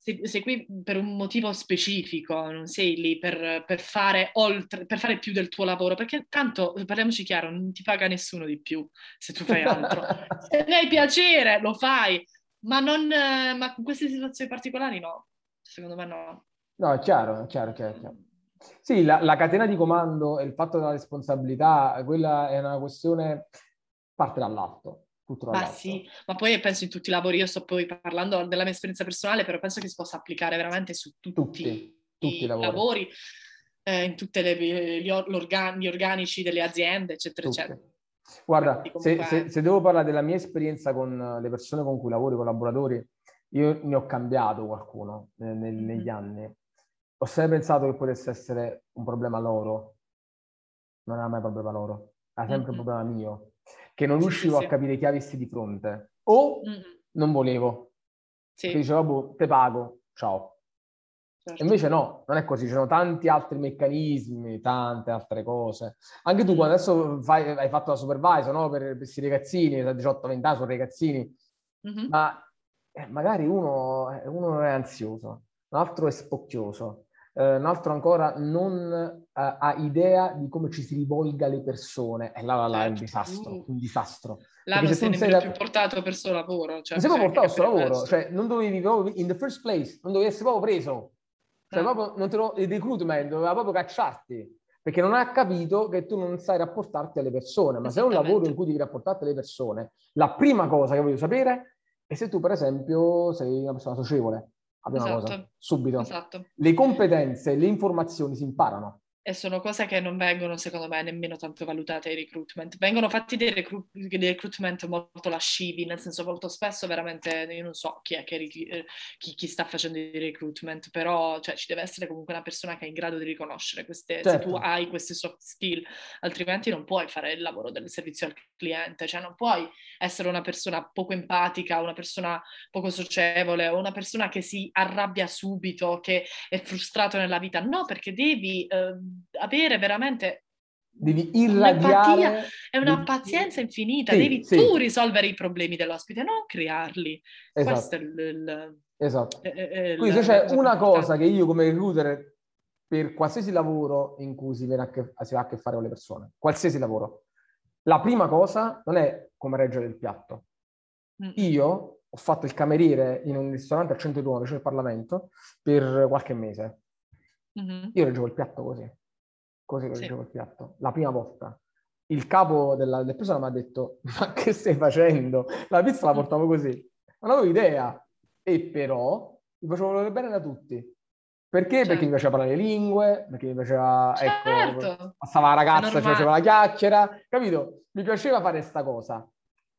Sei, sei qui per un motivo specifico, non sei lì per, per fare oltre, per fare più del tuo lavoro, perché tanto, parliamoci chiaro, non ti paga nessuno di più se tu fai altro. Se ne hai piacere, lo fai, ma, non, ma in queste situazioni particolari no, secondo me no. No, è chiaro, è chiaro, è chiaro, è chiaro. Sì, la, la catena di comando e il fatto della responsabilità, quella è una questione, parte dall'alto, tutto Ma dall'alto. sì, ma poi penso in tutti i lavori, io sto poi parlando della mia esperienza personale, però penso che si possa applicare veramente su tutti, Tutti, tutti i lavori. eh, in tutti gli, or- l'organ- gli organici delle aziende, eccetera, Tutte. eccetera. Guarda, se, se- se devo parlare della mia esperienza con le persone con cui lavoro, i collaboratori, io ne ho cambiato qualcuno eh, nel- Mhm. negli anni. Ho sempre pensato che potesse essere un problema loro. Non era mai problema loro, era sempre un Mhm. problema mio, che non Sì, riuscivo sì, a sì. capire chi avessi di fronte. O Mm, mm, non volevo, sì, perché dicevo, boh, te pago, ciao. Certo. Invece no, non è così, ci sono tanti altri meccanismi, tante altre cose. Anche tu quando adesso fai- hai fatto la supervisor, no? Per, per questi ragazzini, da 18-20 anni sono ragazzini, Mhm. ma eh, magari uno, eh, uno è ansioso, un altro è spocchioso, eh, un altro ancora non eh, ha idea di come ci si rivolga alle persone. E là, là, là è un Certo. disastro, Uh. un disastro. Là Perché non se tu sei da- più portato per il suo lavoro. Cioè, non sei portato al suo capire lavoro, cioè non dovevi proprio, in the first place, non dovevi essere proprio preso. Cioè, proprio non te lo, il recruitment doveva proprio cacciarti, perché non ha capito che tu non sai rapportarti alle persone. Ma se è un lavoro in cui devi rapportarti alle persone, la prima cosa che voglio sapere è se tu, per esempio, sei una persona socievole. La prima cosa, Esatto. subito. Esatto. Le competenze, le informazioni si imparano. E sono cose che non vengono, secondo me, nemmeno tanto valutate ai recruitment. Vengono fatti dei, recru- dei recruitment molto lascivi, nel senso molto spesso veramente, io non so chi è che eh, chi, chi sta facendo i recruitment, però cioè, ci deve essere comunque una persona che è in grado di riconoscere queste, se Certo. tu hai queste soft skill, altrimenti non puoi fare il lavoro del servizio al cliente, cioè non puoi essere una persona poco empatica, una persona poco socievole o una persona che si arrabbia subito, che è frustrato nella vita. No, perché devi eh, avere veramente Devi irradiare... e una pazienza infinita, Sì, devi sì. tu risolvere i problemi dell'ospite, non crearli. Questo Esatto, è il, il- esatto. è- è- è Quindi se c'è una cosa che io come recruiter, per qualsiasi lavoro in cui si, che, si ha a che fare con le persone, qualsiasi lavoro, la prima cosa non è come reggere il piatto. Mm. Io ho fatto il cameriere in un ristorante al centro di Roma, vicino al Parlamento, per qualche mese. Mhm. Io reggevo il piatto così, così Sì. reggevo il piatto, la prima volta. Il capo della, del personale mi ha detto, ma che stai facendo? La pizza la Mm. portavo così. Non avevo idea. E però mi facevo volere bene da tutti. Perché? Perché Certo. mi piaceva parlare le lingue, perché mi piaceva, ecco, Certo. passava la ragazza, ci faceva la chiacchiera, capito? Mi piaceva fare sta cosa.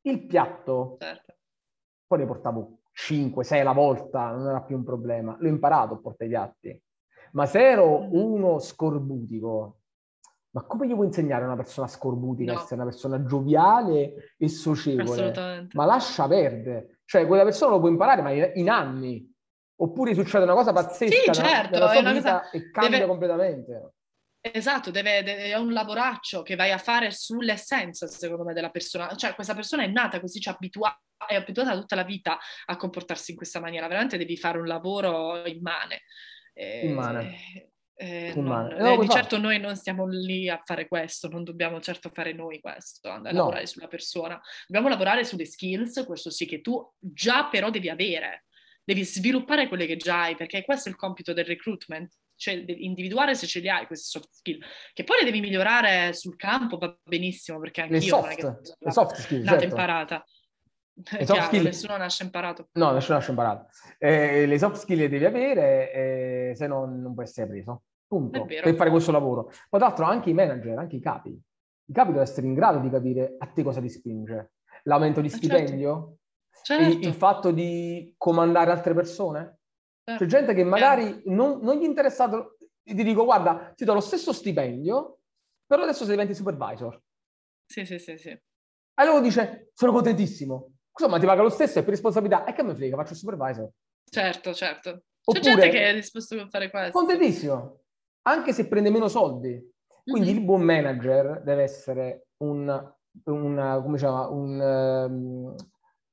Il piatto, Certo. poi ne portavo 5, 6 alla volta, non era più un problema. L'ho imparato a portare i piatti. Ma se ero Mhm. uno scorbutico, ma come gli puoi insegnare a una persona scorbutica No. a essere una persona gioviale e socievole? Assolutamente. Ma lascia perdere. Cioè, quella persona lo può imparare, ma in, anni. Oppure succede una cosa pazzesca Sì, nella- certo, nella è sua una vita cosa- e cambia deve- completamente. Esatto, deve, deve- è un lavoraccio che vai a fare sull'essenza, secondo me, della persona. Cioè, questa persona è nata così, ci abitua- è abituata tutta la vita a comportarsi in questa maniera. Veramente devi fare un lavoro immane. Eh, Immane. Eh, non, eh, di certo noi non stiamo lì a fare questo, non dobbiamo certo fare noi questo, andare no. a lavorare sulla persona. Dobbiamo lavorare sulle skills, questo sì che tu già però devi avere, devi sviluppare quelle che già hai, perché questo è il compito del recruitment, cioè individuare se ce li hai queste soft skill, che poi le devi migliorare sul campo, va benissimo, perché anche io non è che soft skill, certo. imparata. Chiaro, skill... nessuno nasce imparato. No, nessuno nasce imparato. Eh, le soft skill le devi avere, eh, se no non puoi essere preso. Punto. Per fare questo lavoro. Poi, tra l'altro, anche i manager, anche i capi. I capi devono essere in grado di capire a te cosa ti spinge. L'aumento di certo. stipendio? Certo. Il, il, certo. fatto di comandare altre persone? Certo. C'è gente che magari non, non gli è interessato, ti dico, guarda, ti do lo stesso stipendio, però adesso se diventi supervisor. Sì, sì, sì, sì. Allora dice, sono contentissimo. Insomma, ti paga lo stesso, è per responsabilità. E che me frega, faccio il supervisor. Certo, certo. C'è Oppure, gente che è disposto a fare questo. Contentissimo, anche se prende meno soldi. Quindi mm-hmm. il buon manager deve essere un, un come si chiama, un um,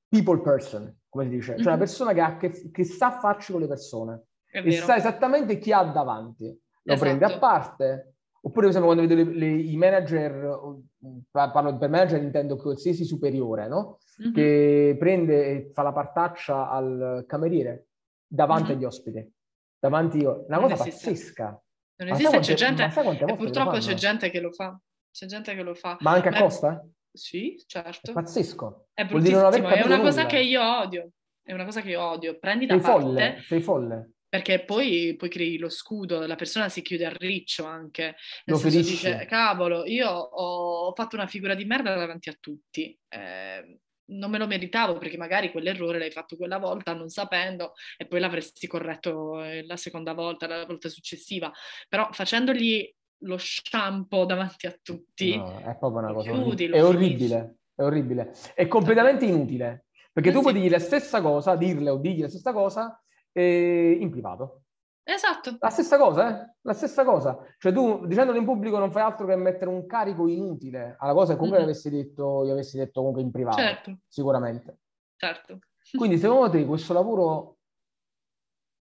people person, come si dice, cioè mm-hmm. una persona che, ha, che, che, sa farci con le persone e sa esattamente chi ha davanti. Lo esatto. prende a parte, oppure per esempio quando vedo le, le, i manager, parlo per manager intendo qualsiasi superiore, no? Mm-hmm. che prende e fa la partaccia al cameriere davanti mm-hmm. agli ospiti, davanti io. Una cosa pazzesca. Non esiste, c'è gente, e purtroppo c'è gente che lo fa. C'è gente che lo fa. Ma anche a costa? Sì, certo. È pazzesco. È bruttissimo, è una cosa che io odio. È una cosa che io odio. Prendi da sei parte... Folle, sei folle. Perché poi, poi crei lo scudo, la persona si chiude a riccio anche. Nel lo senso dice, cavolo, io ho fatto una figura di merda davanti a tutti. Eh, non me lo meritavo perché magari quell'errore l'hai fatto quella volta non sapendo e poi l'avresti corretto eh, la seconda volta, la volta successiva. Però facendogli lo shampoo davanti a tutti, no, è proprio una cosa chiudi, è orribile, è orribile, è completamente inutile. Perché eh tu sì. puoi dirgli la stessa cosa, dirle o dirgli la stessa cosa eh, in privato. Esatto. La stessa cosa, eh? La stessa cosa. Cioè tu dicendolo in pubblico non fai altro che mettere un carico inutile alla cosa che comunque mm-hmm. avessi detto, gli avessi detto comunque in privato. Certo. Sicuramente. Certo. Quindi secondo te questo lavoro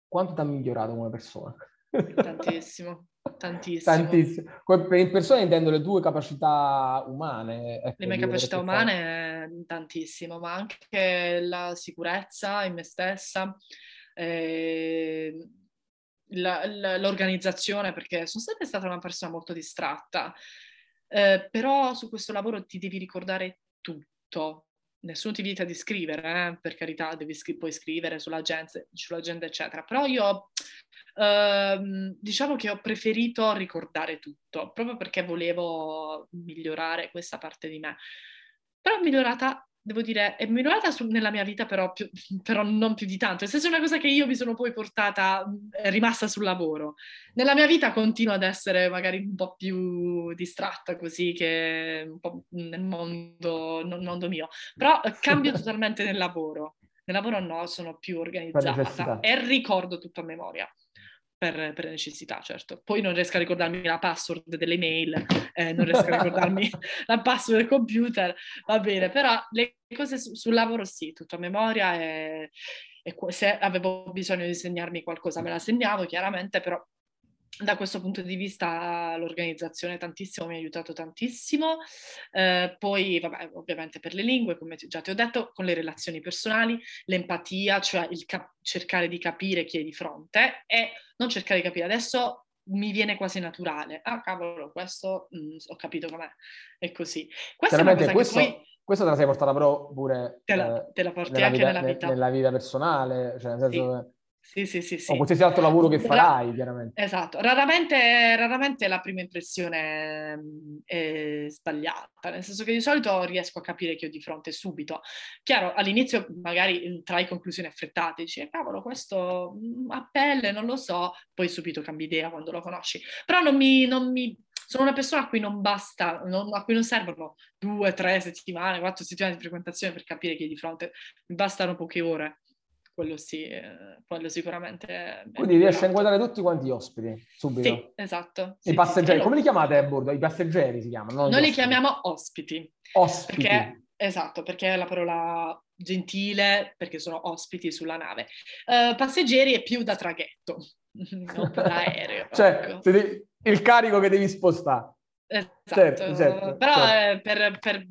quanto ti ha migliorato come persona? Tantissimo. Tantissimo. Tantissimo. Per persone intendo le tue capacità umane. Ecco, le mie capacità umane, fai. tantissimo, ma anche la sicurezza in me stessa. Eh, la, la, l'organizzazione, perché sono sempre stata una persona molto distratta, eh, però su questo lavoro ti devi ricordare tutto. Nessuno ti vieta di scrivere, eh? per carità, devi scri- puoi scrivere sull'agenda, sull'agenda, eccetera. Però io ehm, diciamo che ho preferito ricordare tutto, proprio perché volevo migliorare questa parte di me. Però è migliorata devo dire, è migliorata su, nella mia vita, però, più, però, non più di tanto. Nel senso è una cosa che io mi sono poi portata, è rimasta sul lavoro. Nella mia vita continuo ad essere magari un po' più distratta così che un po' nel mondo, nel mondo mio. Però cambio totalmente nel lavoro. Nel lavoro no, sono più organizzata e ricordo tutto a memoria per, per, necessità, certo. Poi non riesco a ricordarmi la password delle mail, eh, non riesco a ricordarmi la password del computer, va bene, però le cose su, sul lavoro sì, tutto a memoria e, e se avevo bisogno di segnarmi qualcosa me la segnavo chiaramente, però da questo punto di vista l'organizzazione tantissimo mi ha aiutato tantissimo, eh, poi vabbè, ovviamente per le lingue, come già ti ho detto, con le relazioni personali, l'empatia, cioè il cap- cercare di capire chi è di fronte e non cercare di capire adesso mi viene quasi naturale. Ah, cavolo, questo mh, mm, ho capito com'è. È così. Questa è una cosa questo, che poi... Questo te la sei portata però pure... Te la, eh, te la porti anche vita, nella vita. nella vita personale, cioè nel senso... Sì. Sì, sì, sì, sì. O qualsiasi altro lavoro che farai, Ra- chiaramente. Esatto, raramente, raramente, la prima impressione è sbagliata, nel senso che di solito riesco a capire che ho di fronte subito. Chiaro, all'inizio magari trai conclusioni affrettate, dici, eh, cavolo, questo a pelle, non lo so, poi subito cambi idea quando lo conosci. Però non mi, non mi sono una persona a cui non basta, non, a cui non servono due, tre settimane, quattro settimane di frequentazione per capire chi è di fronte, mi bastano poche ore quello sì, eh, quello sicuramente. Quindi riesci a inquadrare tutti quanti gli ospiti subito? Sì, esatto. I sì, passeggeri, sì, come li chiamate a bordo? I passeggeri si chiamano? Noi li chiamiamo ospiti. Ospiti. Perché, esatto, perché è la parola gentile, perché sono ospiti sulla nave. Uh, passeggeri è più da traghetto. non per aereo. cioè, ecco. il carico che devi spostare. Esatto, certo, certo, però certo. eh, per, per,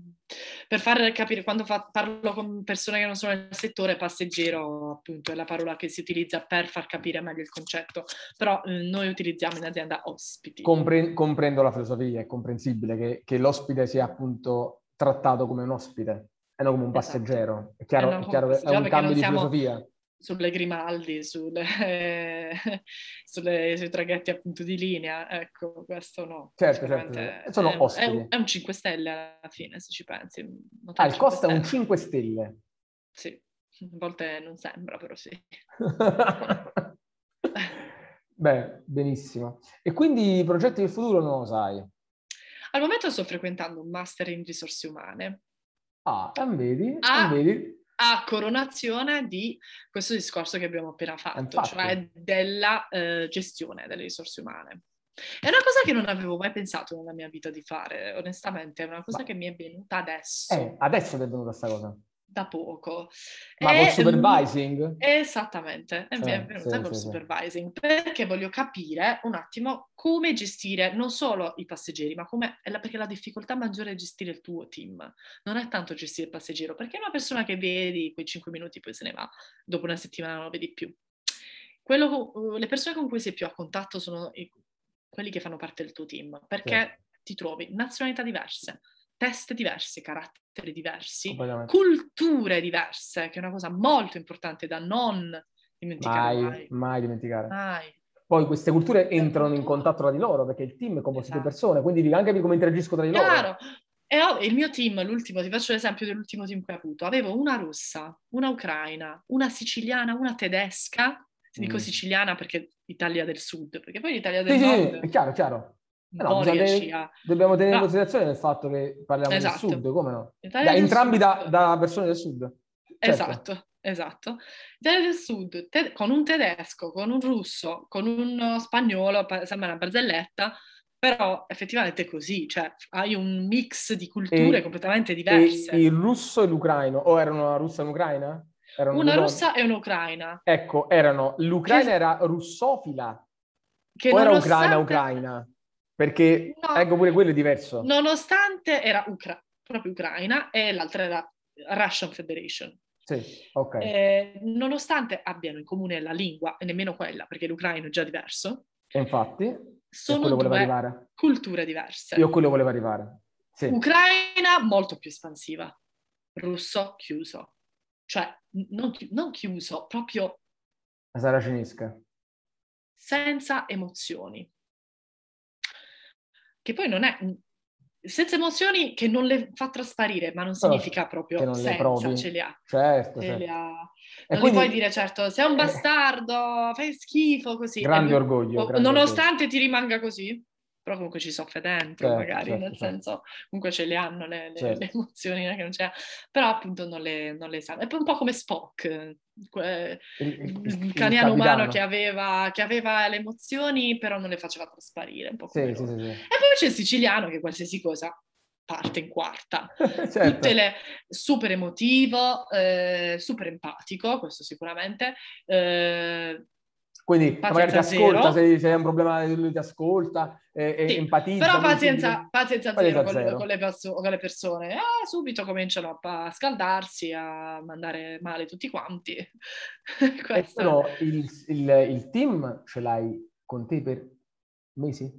per, far capire, quando fa, parlo con persone che non sono nel settore, passeggero appunto è la parola che si utilizza per far capire meglio il concetto, però eh, noi utilizziamo in azienda ospiti. Compre- comprendo la filosofia, è comprensibile che, che, l'ospite sia appunto trattato come un ospite e non come un esatto. passeggero. È chiaro, è, chiaro che è un cambio di filosofia sulle Grimaldi, sulle, sulle, sui traghetti appunto di linea, ecco, questo no. Certo, certo. Sono è, ospiti. È un, è un 5 stelle alla fine, se ci pensi. Ah, il costo è un 5 stelle? Sì, a volte non sembra, però sì. Beh, benissimo. E quindi i progetti del futuro non lo sai? Al momento sto frequentando un master in risorse umane. Ah, vedi? Ah, vedi? A coronazione di questo discorso che abbiamo appena fatto, Infatti. cioè della eh, gestione delle risorse umane. È una cosa che non avevo mai pensato nella mia vita di fare, onestamente, è una cosa Ma... che mi è venuta adesso. Eh, adesso ti è venuta questa cosa da poco. Ma e, col supervising? Esattamente, è eh, venuta sì, col sì, supervising, sì. perché voglio capire un attimo come gestire non solo i passeggeri, ma come, perché la difficoltà maggiore è gestire il tuo team, non è tanto gestire il passeggero, perché è una persona che vedi quei 5 minuti poi se ne va, dopo una settimana non lo vedi più. Quello, le persone con cui sei più a contatto sono i, quelli che fanno parte del tuo team, perché ti trovi nazionalità diverse, test diversi, caratteri diversi, culture diverse, che è una cosa molto importante da non dimenticare mai. Mai, mai dimenticare. Mai. Poi queste culture entrano in contatto tra di loro, perché il team è composto esatto. di persone, quindi anche come interagiscono tra di loro. Chiaro. E ho, il mio team, l'ultimo, ti faccio l'esempio dell'ultimo team che ho avuto, avevo una russa, una ucraina, una siciliana, una tedesca, dico mm. siciliana perché Italia del Sud, perché poi l'Italia del sì, Nord... Sì, è chiaro, chiaro. Eh no, tenere, dobbiamo tenere in considerazione il fatto che parliamo esatto. del sud, come no? Da, entrambi da, da, persone del sud. Certo. Esatto, esatto. Italia del sud, te, con un tedesco, con un russo, con un spagnolo, sembra una barzelletta, però effettivamente è così, cioè hai un mix di culture e, completamente diverse. il russo e l'ucraino, o erano una russa e un'ucraina? Erano una russa e un'ucraina. Ecco, erano, l'ucraina che... era russofila, che o era ucraina-ucraina? Perché, no, ecco pure quello è diverso. Nonostante era Ucra- proprio Ucraina e l'altra era Russian Federation. Sì, ok. Eh, nonostante abbiano in comune la lingua, e nemmeno quella, perché l'ucraino è già diverso. E infatti, sono due culture diverse. Io quello volevo arrivare. Sì. Ucraina molto più espansiva, russo chiuso. Cioè, non, chi- non chiuso, proprio... Saracinesca. Senza emozioni che poi non è senza emozioni che non le fa trasparire, ma non significa proprio che non senza, le provi. ce li ha. Certo, ce certo. Li ha. Non quindi, puoi dire certo, sei un bastardo, fai schifo così. Grande orgoglio. Grande nonostante orgoglio. ti rimanga così, però comunque ci soffre dentro, certo, magari, certo, nel certo. senso, comunque ce le hanno le, le, certo. le emozioni, che non c'è, però appunto non le, non le sa. È un po' come Spock, que, il, il, il, caniano umano che aveva, che aveva, le emozioni, però non le faceva trasparire, un po' come sì, sì, sì, E poi c'è il siciliano che qualsiasi cosa parte in quarta. certo. Tutte le super emotivo, eh, super empatico, questo sicuramente, eh, quindi magari ti ascolta, se, se hai un problema lui ti ascolta, e, sì, empatizza. Però pazienza, pazienza, zero, con, zero. Con, le perso- con, le persone. Ah, subito cominciano a scaldarsi, a mandare male tutti quanti. Però il, il, il, team ce l'hai con te per mesi?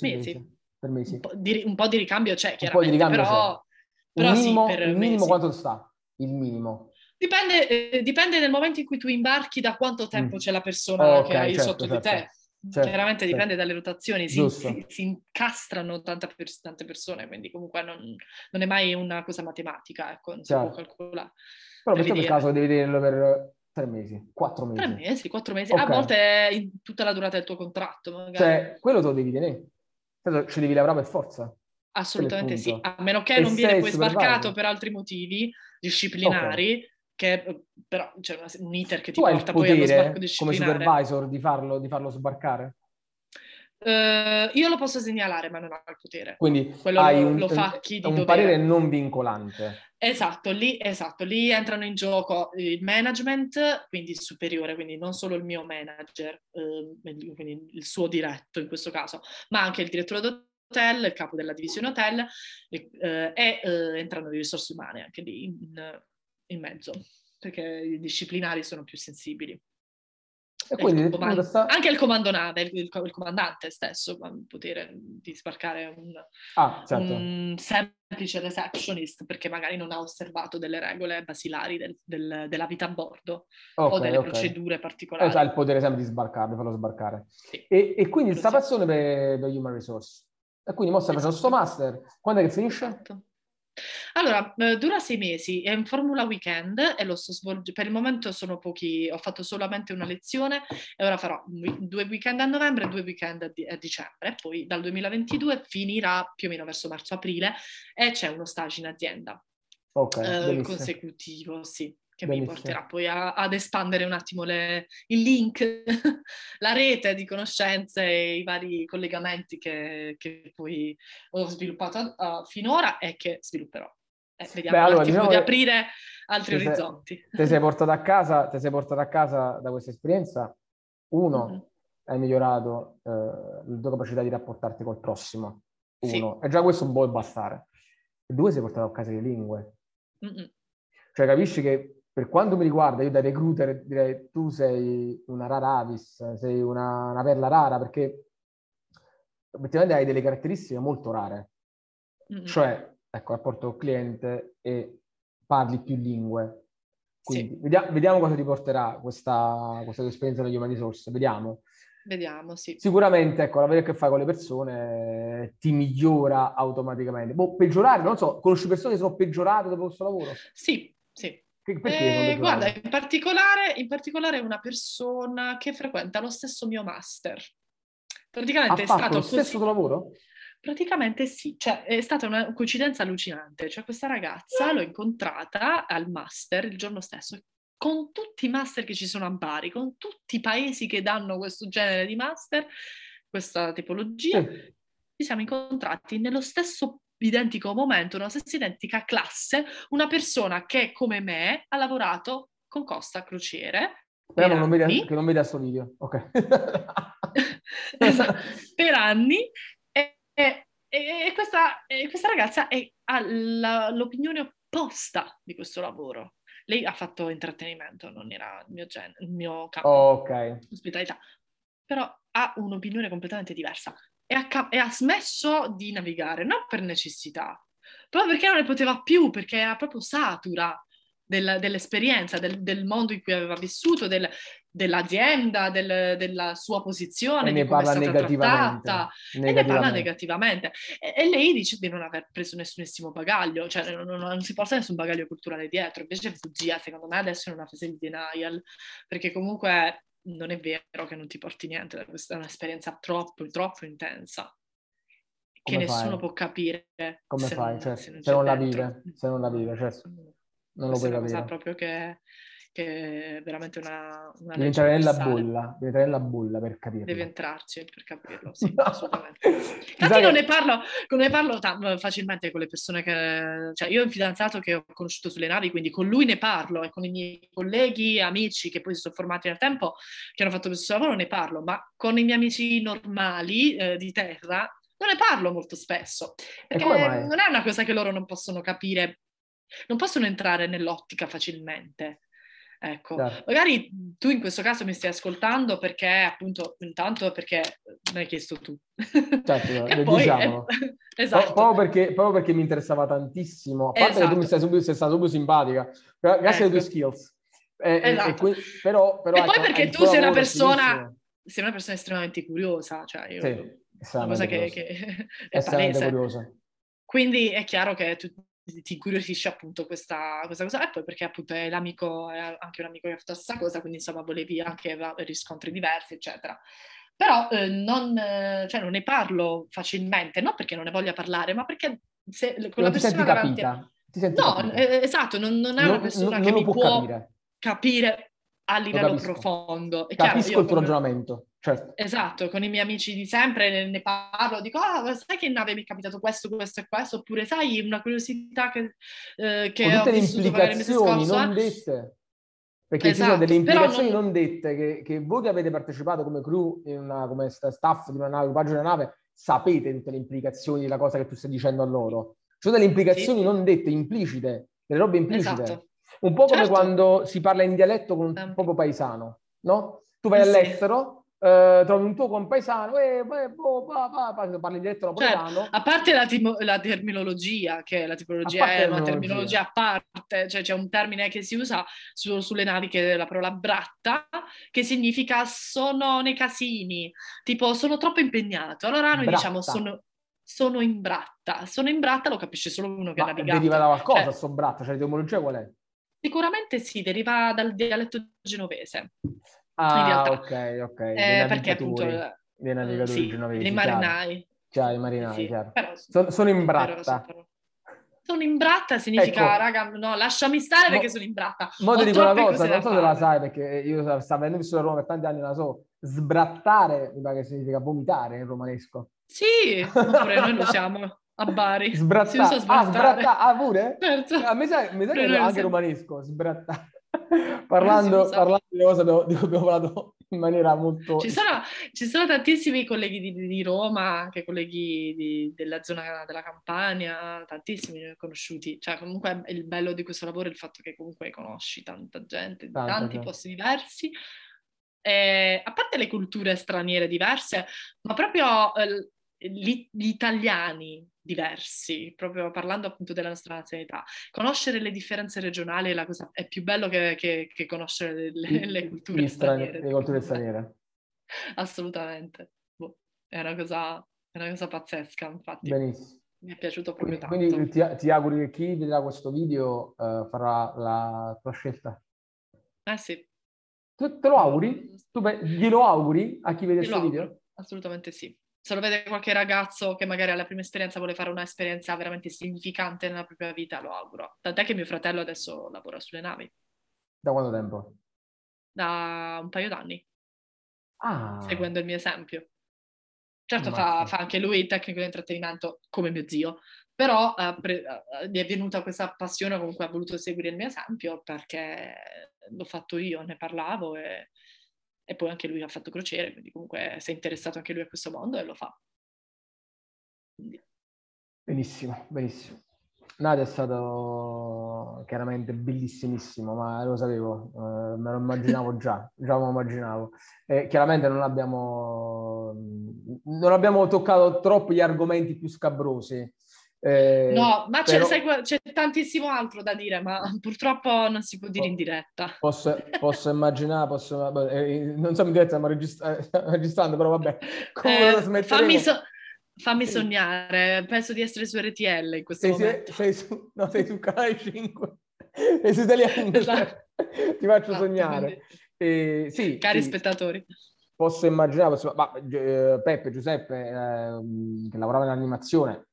Mesi. Per mesi. Un po' di, un po di ricambio c'è, chiaramente, ricambio però... C'è. Però minimo, sì, il minimo quanto sta? Il minimo. Dipende, eh, dipende nel momento in cui tu imbarchi da quanto tempo mm. c'è la persona oh, che hai certo, sotto certo. di te. Certo, Chiaramente certo. dipende dalle rotazioni, si, si, si incastrano tante, tante, persone, quindi comunque non, non, è mai una cosa matematica, ecco, non si può calcolare. Però in questo caso devi tenerlo per tre mesi, quattro mesi. Tre mesi, quattro mesi, okay. a volte è in tutta la durata del tuo contratto. Magari. Cioè, quello te lo devi tenere, ci devi lavorare per forza. Assolutamente sì, a meno che e non viene poi sbarcato per altri motivi disciplinari. Okay che però c'è una, un iter che ti tu porta poi allo sbarco disciplinare. come supervisor di farlo, di farlo sbarcare? Uh, io lo posso segnalare, ma non ho il potere. Quindi Quello hai lo, un, lo fa chi di un dovere. parere non vincolante. Esatto lì, esatto, lì entrano in gioco il management, quindi il superiore, quindi non solo il mio manager, eh, quindi il suo diretto in questo caso, ma anche il direttore d'hotel, il capo della divisione hotel eh, e eh, entrano le risorse umane anche lì in, in mezzo, perché i disciplinari sono più sensibili. E quindi il comando, sta... anche il comando nave, il, il, il, comandante stesso ha il potere di sbarcare un, ah, certo. un, semplice receptionist perché magari non ha osservato delle regole basilari del, del, della vita a bordo okay, o delle okay. procedure particolari. Eh, ha il potere sempre di sbarcarlo, farlo sbarcare. Sì. E, e, quindi sta passione per, per Human Resource. E quindi mo stai facendo Esatto. questo master. Quando è che finisce? Esatto. Allora, eh, dura sei mesi, è in Formula Weekend e lo sto svolgendo, per il momento sono pochi, ho fatto solamente una lezione e ora farò due weekend a novembre e due weekend a, di- a dicembre, poi dal 2022 finirà più o meno verso marzo-aprile e c'è uno stage in azienda Ok, eh, consecutivo, sì, che Benissimo. mi porterà poi a- ad espandere un attimo le- il link, la rete di conoscenze e i vari collegamenti che, che poi ho sviluppato uh, finora e che svilupperò. Eh, vediamo Beh, allora, diciamo di aprire altri sei- orizzonti. Ti sei portato a casa, ti sei portato a casa da questa esperienza. Uno, Mhm. hai migliorato eh, la tua capacità di rapportarti col prossimo. Sì. Uno, e già questo può bastare. E due, sei portato a casa le lingue. Mm-mm. Cioè, capisci che per quanto mi riguarda, io da recruiter direi tu sei una rara avis, sei una, una perla rara, perché obiettivamente hai delle caratteristiche molto rare. Mm-mm. Cioè, ecco, rapporto cliente e parli più lingue. Quindi Sì. vediamo, vediamo cosa ti porterà questa, questa tua esperienza da Human Resource, vediamo. Vediamo, sì. Sicuramente, ecco, l'avere a che fare con le persone ti migliora automaticamente. Boh, peggiorare, non so, conosci persone che sono peggiorate dopo questo lavoro? Sì, sì. Perché Eh, guarda, in particolare, in particolare una persona che frequenta lo stesso mio master. Praticamente ha è fatto stato lo così- stesso lavoro? Praticamente sì, cioè è stata una coincidenza allucinante. Cioè questa ragazza l'ho incontrata al master il giorno stesso, con tutti i master che ci sono a Bari, con tutti i paesi che danno questo genere di master, questa tipologia. Sì. Ci siamo incontrati nello stesso identico momento, nella stessa identica classe, una persona che come me ha lavorato con Costa Crociere. Speriamo per non vedi- anni. che non vedi a sto video. Ok. Esatto, per anni e, questa, e questa ragazza è- ha la- l'opinione opposta di questo lavoro. Lei ha fatto intrattenimento, non era il mio, gen- il mio campo, ok. ospitalità, però ha un'opinione completamente diversa e ha, ca- e ha smesso di navigare, non per necessità, proprio perché non ne poteva più, perché era proprio satura del- dell'esperienza, del, del mondo in cui aveva vissuto, del- dell'azienda, del- della sua posizione, di ne come è parla stata negativamente. trattata e ne parla Negativamente. E, e lei dice di non aver preso nessunissimo bagaglio, cioè non, non- non si porta nessun bagaglio culturale dietro, invece bugia, secondo me adesso è una fase di denial, perché comunque non è vero che non ti porti niente, questa è un'esperienza troppo, troppo intensa, che Come nessuno fai? può capire Come fai? non, Cioè, se non se la vive, se non la vive, certo. Non lo puoi capire. proprio che, che è veramente una, una legge entrare nella bolla, devi entrare nella bolla per capirlo. Devi entrarci per capirlo, sì, No. assolutamente. Infatti non ne parlo, non ne parlo facilmente con le persone che... Cioè io ho un fidanzato che ho conosciuto sulle navi, quindi con lui ne parlo e con i miei colleghi, amici che poi si sono formati nel tempo, che hanno fatto questo lavoro, ne parlo, ma con i miei amici normali eh, di terra non ne parlo molto spesso, perché non è una cosa che loro non possono capire, non possono entrare nell'ottica facilmente. Ecco, Certo. magari tu in questo caso mi stai ascoltando perché appunto intanto perché me l'hai chiesto tu. Certo, poi diciamolo. eh, esatto. Proprio perché, proprio perché mi interessava tantissimo, a parte che tu Esatto. mi sei, subito, sei stata subito simpatica, gra- grazie alle tue Ecco. skills. E, e- e Esatto. qui- però, però, E poi ecco, perché il tu sei una persona-. Sei una persona estremamente curiosa, cioè io, Sì, una cosa che, che è Estremamente palese. curioso. Quindi è chiaro che tu, ti incuriosisce appunto questa, questa cosa, e poi perché appunto è l'amico, è anche un amico che ha fatto la stessa cosa, quindi insomma volevi anche riscontri diversi, eccetera. Però eh, non, cioè, non ne parlo facilmente, non perché non ne voglia parlare, ma perché se con la Non senti persona davanti... capita. Ti senti No, eh, esatto, non, non è una Non- persona non- che mi può capire. capire a livello capisco. profondo. È chiaro, Capisco io il tuo come- ragionamento. Certo. Esatto, con i miei amici di sempre ne, parlo, dico, ah, sai che nave mi è capitato questo, questo e questo, oppure sai una curiosità che, eh, che ho le implicazioni scorso, non eh. dette. Perché ci sono Esatto, delle implicazioni non- non, dette che, che voi che avete partecipato come crew, in una- come sta- staff di una nave, equipaggio di una nave, sapete tutte le implicazioni della cosa che tu stai dicendo a loro. Ci sono delle implicazioni sì. non dette, implicite, delle robe implicite. Esatto. Un po' come Certo. quando si parla in dialetto con un Sempre. proprio paesano, no? Tu vai Sì. all'estero, eh, trovi un tuo compaesano, e boh, pa, pa, pa, parli in dialetto napoletano. a parte la, timo- la terminologia, che la tipologia è una terminologia. a parte, cioè c'è un termine che si usa su- sulle navi che è la parola bratta, che significa sono nei casini, tipo sono troppo impegnato. Allora noi diciamo Bratta. sono, sono in bratta. Sono in bratta lo capisce solo uno che ha Ma navigato. deriva da qualcosa, Cioè, sto bratto, cioè l'etimologia qual è? Sicuramente sì, deriva dal dialetto genovese. Ah, ok, ok. Eh, perché appunto navigatori, dei eh, navigatori sì, genovesi, dei marinai. Chiaro, i marinai, Sì, però- Sono, sono in però bratta. sono- Sono in bratta significa, Ecco. raga, no, lasciami stare Mo- perché sono in bratta. Mo ti dico una cosa, non so se la sai perché io sta avendo vissuto a Roma per tanti anni, la so. Sbrattare mi pare che significa vomitare in romanesco. Sì, oppure noi lo usiamo a Bari. Sbrattare. Ah, sbrattare. Ah, pure? Certo. A me sa, mi sa che anche usiamo. romanesco, sbrattare. parlando, parlando di cose abbiamo- di cui abbiamo parlato in maniera molto... Ci sono, ci sono tantissimi colleghi di, di Roma, anche colleghi di- della zona della Campania, tantissimi conosciuti. Cioè, comunque il bello di questo lavoro è il fatto che comunque conosci tanta gente di tanti gente. posti diversi. Eh, a parte le culture straniere diverse, ma proprio eh, gli, gli italiani diversi, proprio parlando appunto della nostra nazionalità. Conoscere le differenze regionali è la cosa è più bello che, che- che conoscere le, le culture Gli strani- straniere. le culture straniere. Assolutamente. Boh, è una cosa, è una cosa pazzesca, infatti. Benissimo. Mi è piaciuto proprio tanto. quindi ti, ti auguri che chi vedrà questo video eh, farà la tua scelta. Eh sì, Tu te lo auguri? Tu glielo auguri a chi vede questo video? assolutamente sì. Se lo vede qualche ragazzo che magari alla prima esperienza vuole fare un'esperienza veramente significante nella propria vita, lo auguro. Tant'è che mio fratello adesso lavora sulle navi, Da quanto tempo? da un paio d'anni, Ah, seguendo il mio esempio. Certo, fa, fa anche lui tecnico di intrattenimento come mio zio, però eh, pre- eh, gli è venuta questa passione, comunque ha voluto seguire il mio esempio perché l'ho fatto io, ne parlavo e, e poi anche lui ha fatto crociere, quindi comunque si è interessato anche lui a questo mondo e lo fa. Quindi, benissimo, benissimo. Nadia è stato chiaramente bellissimissimo, ma lo sapevo, eh, me lo immaginavo già, già me lo immaginavo. Eh, chiaramente non abbiamo, non abbiamo toccato troppo gli argomenti più scabrosi. Eh, No, ma c'è, però- sai qua- c'è tantissimo altro da dire, ma purtroppo non si può dire in diretta. Posso, posso immaginare, posso, beh, eh, non siamo in diretta, stiamo registra- registrando, però vabbè, Eh, fammi, so- fammi Sì. sognare, penso di essere su RTL in questo sei, sei, momento. sei su, no, sei su Canale 5, sei su Italiano, Esatto. ti faccio Esatto, sognare. Eh, sì, Cari sì, spettatori. posso immaginare, posso- ma, eh, Peppe, Giuseppe, ehm, che lavorava nell'animazione,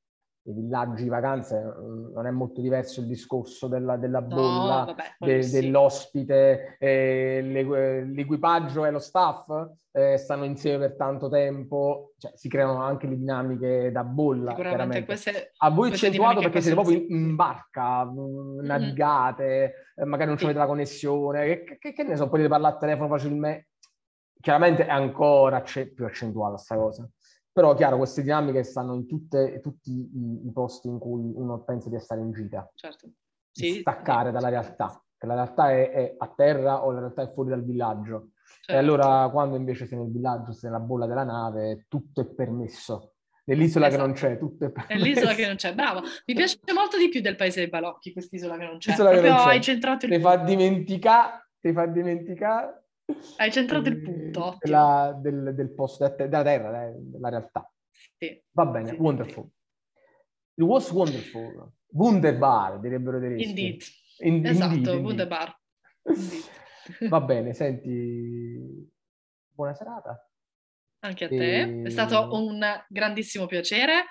i villaggi, vacanze, eh, non è molto diverso il discorso della, della No, bolla, vabbè, quello de- sì. dell'ospite, eh, l'equ- l'equipaggio e lo staff eh, stanno insieme per tanto tempo, cioè, si creano anche le dinamiche da bolla, Sicuramente queste, A voi accentuato perché siete proprio possono- in barca, mh, navigate, eh, magari non Sì. avete la connessione, che, che- che ne so, potete parlare al telefono facilmente. Chiaramente è ancora più accentuata questa cosa. Però chiaro, queste dinamiche stanno in tutte- tutti i, i posti in cui uno pensa di stare in gita, certo. Sì, staccare sì, dalla realtà, che la realtà è, è a terra o la realtà è fuori dal villaggio. E certo. allora quando invece sei nel villaggio, sei nella bolla della nave, tutto è permesso. Nell'isola che non Esatto. c'è, tutto è permesso. È l'isola che non c'è, bravo. Mi piace molto di più del paese dei balocchi, quest'isola che non c'è. L'isola che non c'è. hai centrato il Ti fa dimenticare, ti fa dimenticare Hai centrato il eh, punto, della, del, del posto, della terra, eh, della realtà. Sì. Va bene, Sì, wonderful. It was wonderful. Wunderbar, direbbero i tedeschi. Indeed. In- Esatto, indeed, indeed. Wunderbar. Indeed. Va bene, senti, buona serata. Anche a te. E- È stato un grandissimo piacere.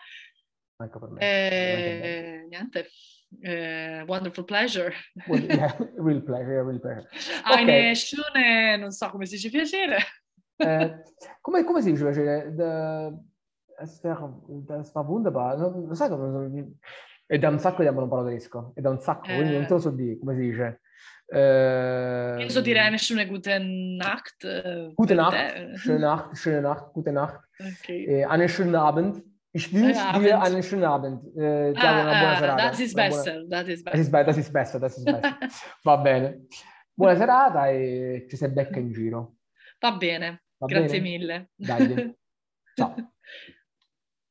Anche per me. E... Niente. Eh, wonderful pleasure. Yeah, real pleasure, real pleasure. Eine schöne, non so come si dice piacere. Eh, come, come si dice? The, es war wunderbar. Non, lo sai come... È da un sacco di anni non parlo tedesco. È da un sacco, eh. quindi non te lo so dire come si dice. Eh, Io so dire eine schöne gute Nacht. Eh, gute Nacht, schöne Nacht, schöne Nacht, gute Nacht. Okay. Eh, einen schönen Abend. Ich wünsche dir einen schönen Abend. Eh, ah, una buona serata. Das ist besser, das ist besser. Das ist besser, das ist besser. Va bene. Buona serata e ci si becca in giro. Va bene, Va grazie bene? mille. Dai. Ciao.